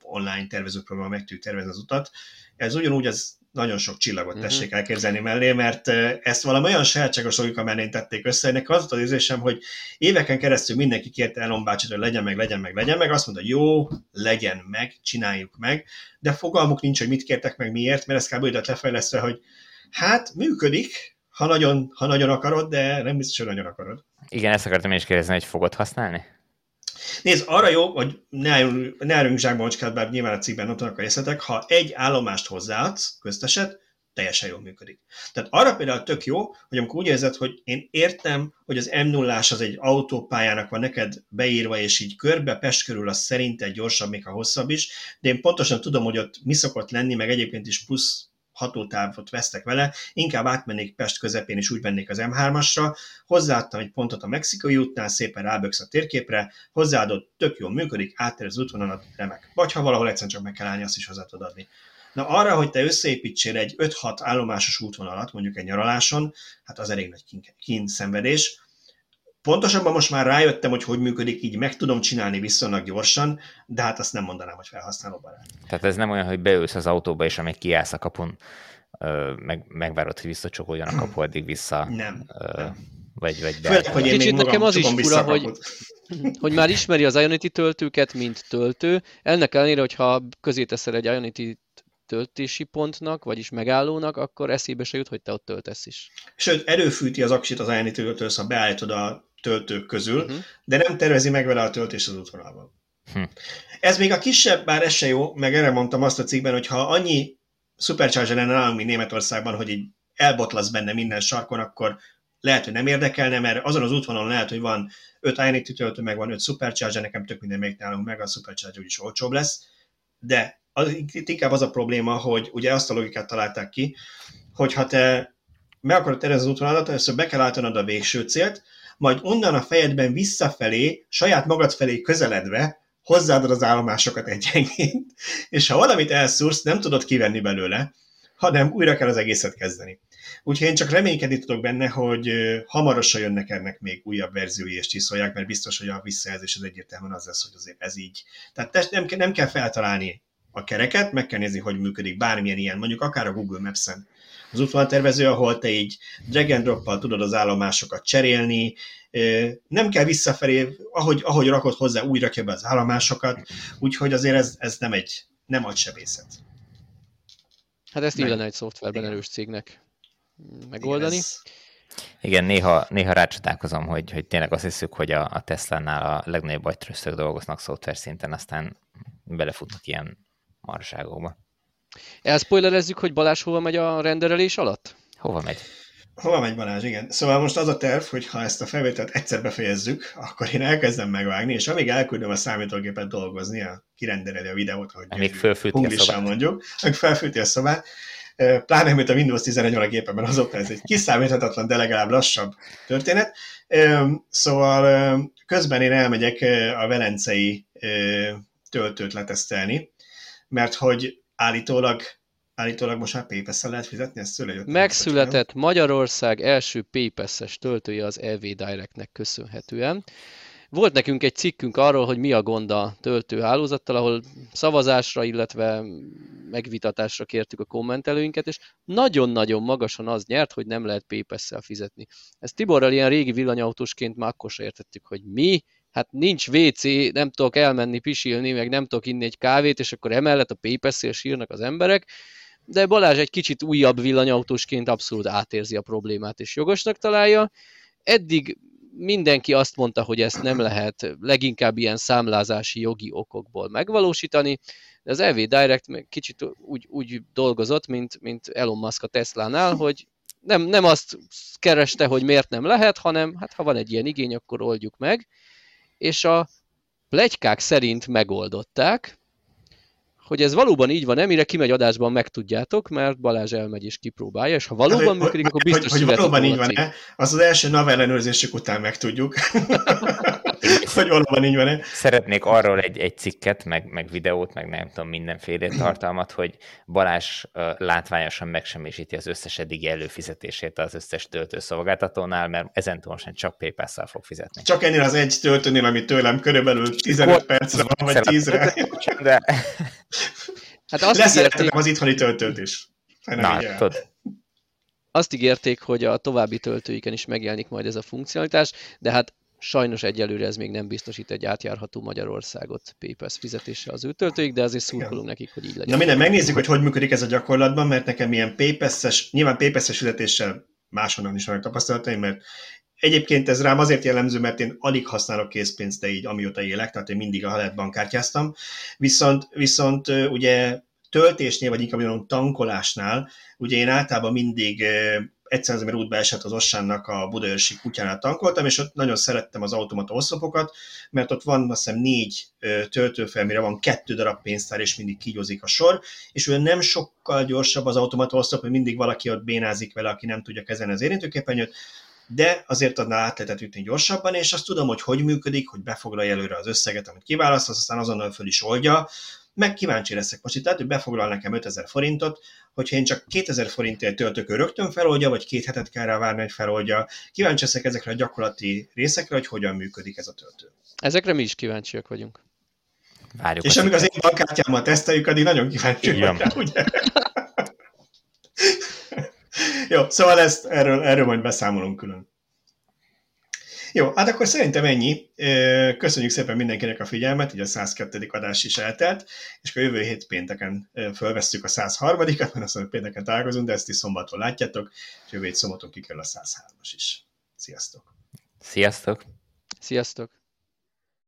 online tervezőprogram meg tudjuk tervezni az utat, ez ugyanúgy az nagyon sok csillagot mhm. tessék elképzelni mellé, mert ezt valami olyan sajátságos logika mellé tették össze, ennek az az érzésem, hogy éveken keresztül mindenki kérte Elon bácsit, hogy legyen meg, legyen meg, legyen meg, azt mondta, jó, legyen meg, csináljuk meg, de fogalmuk nincs, hogy mit kértek meg, miért, mert ez kb. úgy lefejlesztve, hogy hát működik, ha nagyon, ha nagyon akarod, de nem biztos, hogy nagyon akarod. Igen, ezt akartam is kérdezni, hogy fogod használni? Nézd, arra jó, hogy ne, ne erőnk zsákba macskát, bár nyilván a cikkben nem tudnak a részletek, ha egy állomást hozzáadsz, közteset, teljesen jól működik. Tehát arra például tök jó, hogy amikor úgy érzed, hogy én értem, hogy az m 0 az egy autópályának van neked beírva, és így körbe Pest körül az szerinted gyorsabb, még ha hosszabb is, de én pontosan tudom, hogy ott mi szokott lenni, meg egyébként is plusz hatótávot vesztek vele, inkább átmennék Pest közepén, és úgy mennék az M3-asra, hozzáadtam egy pontot a mexikai útnál, szépen ráböksz a térképre, hozzáadott, tök jól működik, áttér az útvonalat, remek. Vagy ha valahol egyszerűen csak meg kell állni, azt is hozzá tudod adni. Na arra, hogy te összeépítsél egy 5-6 állomásos útvonalat, mondjuk egy nyaraláson, hát az elég nagy kín szenvedés. Pontosabban most már rájöttem, hogy hogy működik, így meg tudom csinálni viszonylag gyorsan, de hát azt nem mondanám, hogy felhasználó barát. Tehát ez nem olyan, hogy beülsz az autóba, és amíg kiállsz a kapun, meg, megvárod, hogy visszacsokoljon a kapu, addig vissza. Nem. Ö, nem. Vagy, vagy be. Főleg, hogy én Kicsit nekem az is fura, hogy, hogy már ismeri az Ionity töltőket, mint töltő. Ennek ellenére, hogyha közé teszel egy Ionity töltési pontnak, vagyis megállónak, akkor eszébe se jut, hogy te ott töltesz is. Sőt, előfűti az aksit az Ionity töltősz, ha beállítod a töltők közül, uh-huh. de nem tervezi meg vele a töltés az útvonalban. Hm. Ez még a kisebb, bár ez se jó, meg erre mondtam azt a cikkben, hogy ha annyi supercharger lenne nálunk, mint Németországban, hogy így elbotlasz benne minden sarkon, akkor lehet, hogy nem érdekelne, mert azon az útvonalon lehet, hogy van 5 Ionity töltő, meg van 5 supercharger, nekem tök minden még nálunk meg, a supercharger úgyis olcsóbb lesz, de az, itt inkább az a probléma, hogy ugye azt a logikát találták ki, hogy ha te meg akarod tervezni az útvonalat, először be kell állítanod a végső célt, majd onnan a fejedben visszafelé, saját magad felé közeledve hozzáadod az állomásokat egyenként, és ha valamit elszúrsz, nem tudod kivenni belőle, hanem újra kell az egészet kezdeni. Úgyhogy én csak reménykedni tudok benne, hogy hamarosan jönnek ennek még újabb verziói és csiszolják, mert biztos, hogy a visszajelzés az egyértelműen az lesz, hogy azért ez így. Tehát nem, nem kell feltalálni a kereket, meg kell nézni, hogy működik bármilyen ilyen, mondjuk akár a Google Maps-en. Az útvonaltervező, ahol te így drag and drop tudod az állomásokat cserélni, nem kell visszafelé, ahogy, ahogy rakod hozzá, úgy rakja be az állomásokat, úgyhogy azért ez, ez nem egy nem sebészet. Hát ezt illene egy szoftverben erős cégnek megoldani. Igen, ez... Igen, néha, néha rácsodálkozom, hogy, hogy tényleg azt hiszük, hogy a, a Tesla-nál a legnagyobb agytrösztök dolgoznak szoftver szinten, aztán belefutnak ilyen marságokba. Elspoilerezzük, hogy Balázs hova megy a renderelés alatt? Hova megy? Hova megy Balázs, igen. Szóval most az a terv, hogy ha ezt a felvételt egyszer befejezzük, akkor én elkezdem megvágni, és amíg elküldöm a számítógépet dolgozni, a kirendereli a videót, hogy még felfűti a szobát. mondjuk, meg felfűti a szobát, pláne, mint a Windows 11 a gépemben, azóta ez egy kiszámíthatatlan, de legalább lassabb történet. Szóval közben én elmegyek a velencei töltőt letesztelni, mert hogy állítólag Állítólag most már PayPass-szel lehet fizetni, ezt szüle Megszületett Magyarország első PayPass-es töltője az EV Directnek köszönhetően. Volt nekünk egy cikkünk arról, hogy mi a gond a töltőhálózattal, ahol szavazásra, illetve megvitatásra kértük a kommentelőinket, és nagyon-nagyon magasan az nyert, hogy nem lehet PayPass-szel fizetni. Ezt Tiborral ilyen régi villanyautósként már akkor értettük, hogy mi, hát nincs WC, nem tudok elmenni pisilni, meg nem tudok inni egy kávét, és akkor emellett a PayPass-él sírnak az emberek, de Balázs egy kicsit újabb villanyautósként abszolút átérzi a problémát, és jogosnak találja. Eddig mindenki azt mondta, hogy ezt nem lehet leginkább ilyen számlázási jogi okokból megvalósítani, de az EV Direct kicsit úgy, úgy dolgozott, mint, mint Elon Musk a Tesla-nál, hogy nem, nem azt kereste, hogy miért nem lehet, hanem hát ha van egy ilyen igény, akkor oldjuk meg. És a plegykák szerint megoldották, hogy ez valóban így van, mire kimegy adásban megtudjátok, mert Balázs elmegy és kipróbálja, és ha valóban hát, működik, akkor biztos hogy, hogy valóban így van-e, az az első NAV ellenőrzésük után megtudjuk, hogy valóban így van-e. Szeretnék arról egy, egy cikket, meg, meg videót, meg nem tudom, mindenféle tartalmat, hogy Balázs uh, látványosan megsemmisíti az összes eddigi előfizetését az összes töltőszolgáltatónál, mert ezentúl most csak PayPal-szal fog fizetni. Csak ennél az egy töltőnél, ami tőlem körülbelül 15 percre van, vagy 10-re. De Hát azt Leszerettem ígérték... az itthoni töltőt is. Na. Azt ígérték, hogy a további töltőiken is megjelenik majd ez a funkcionalitás, de hát sajnos egyelőre ez még nem biztosít egy átjárható Magyarországot PayPass fizetése az ő töltőik, de azért szurkolunk nekik, hogy így legyen. Na minden, megnézzük, hogy hogy működik ez a gyakorlatban, mert nekem ilyen PayPass-es, nyilván PayPass-es fizetéssel máshonnan is vannak tapasztalataim, mert Egyébként ez rám azért jellemző, mert én alig használok készpénzt, de így amióta élek, tehát én mindig a halet bankkártyáztam. Viszont, viszont ugye töltésnél, vagy inkább mondom tankolásnál, ugye én általában mindig egyszer az útba esett az Ossánnak a Budaörsi kutyánál tankoltam, és ott nagyon szerettem az automata oszlopokat, mert ott van azt hiszem négy töltőfel, mire van kettő darab pénztár, és mindig kígyózik a sor, és olyan nem sokkal gyorsabb az automata oszlop, hogy mindig valaki ott bénázik vele, aki nem tudja kezelni az érintőképernyőt, de azért adná át lehetett ütni gyorsabban, és azt tudom, hogy hogy működik, hogy befoglalja előre az összeget, amit kiválasztasz, aztán azonnal föl is oldja, meg kíváncsi leszek most itt, tehát hogy befoglal nekem 5000 forintot, hogyha én csak 2000 forintért töltök, ő rögtön feloldja, vagy két hetet kell rá várni, hogy feloldja. Kíváncsi leszek ezekre a gyakorlati részekre, hogy hogyan működik ez a töltő. Ezekre mi is kíváncsiak vagyunk. Várjuk és amíg az én bankkártyámmal teszteljük, addig nagyon kíváncsi vagyok ugye? Jó, szóval ezt, erről, erről majd beszámolunk külön. Jó, hát akkor szerintem ennyi. Köszönjük szépen mindenkinek a figyelmet, így a 102. adás is eltelt, és akkor jövő hét pénteken fölvesztük a 103-at, mert azt mondjuk pénteken találkozunk, de ezt is szombaton látjátok, és jövő hét szombaton kikerül a 103-as is. Sziasztok! Sziasztok! Sziasztok!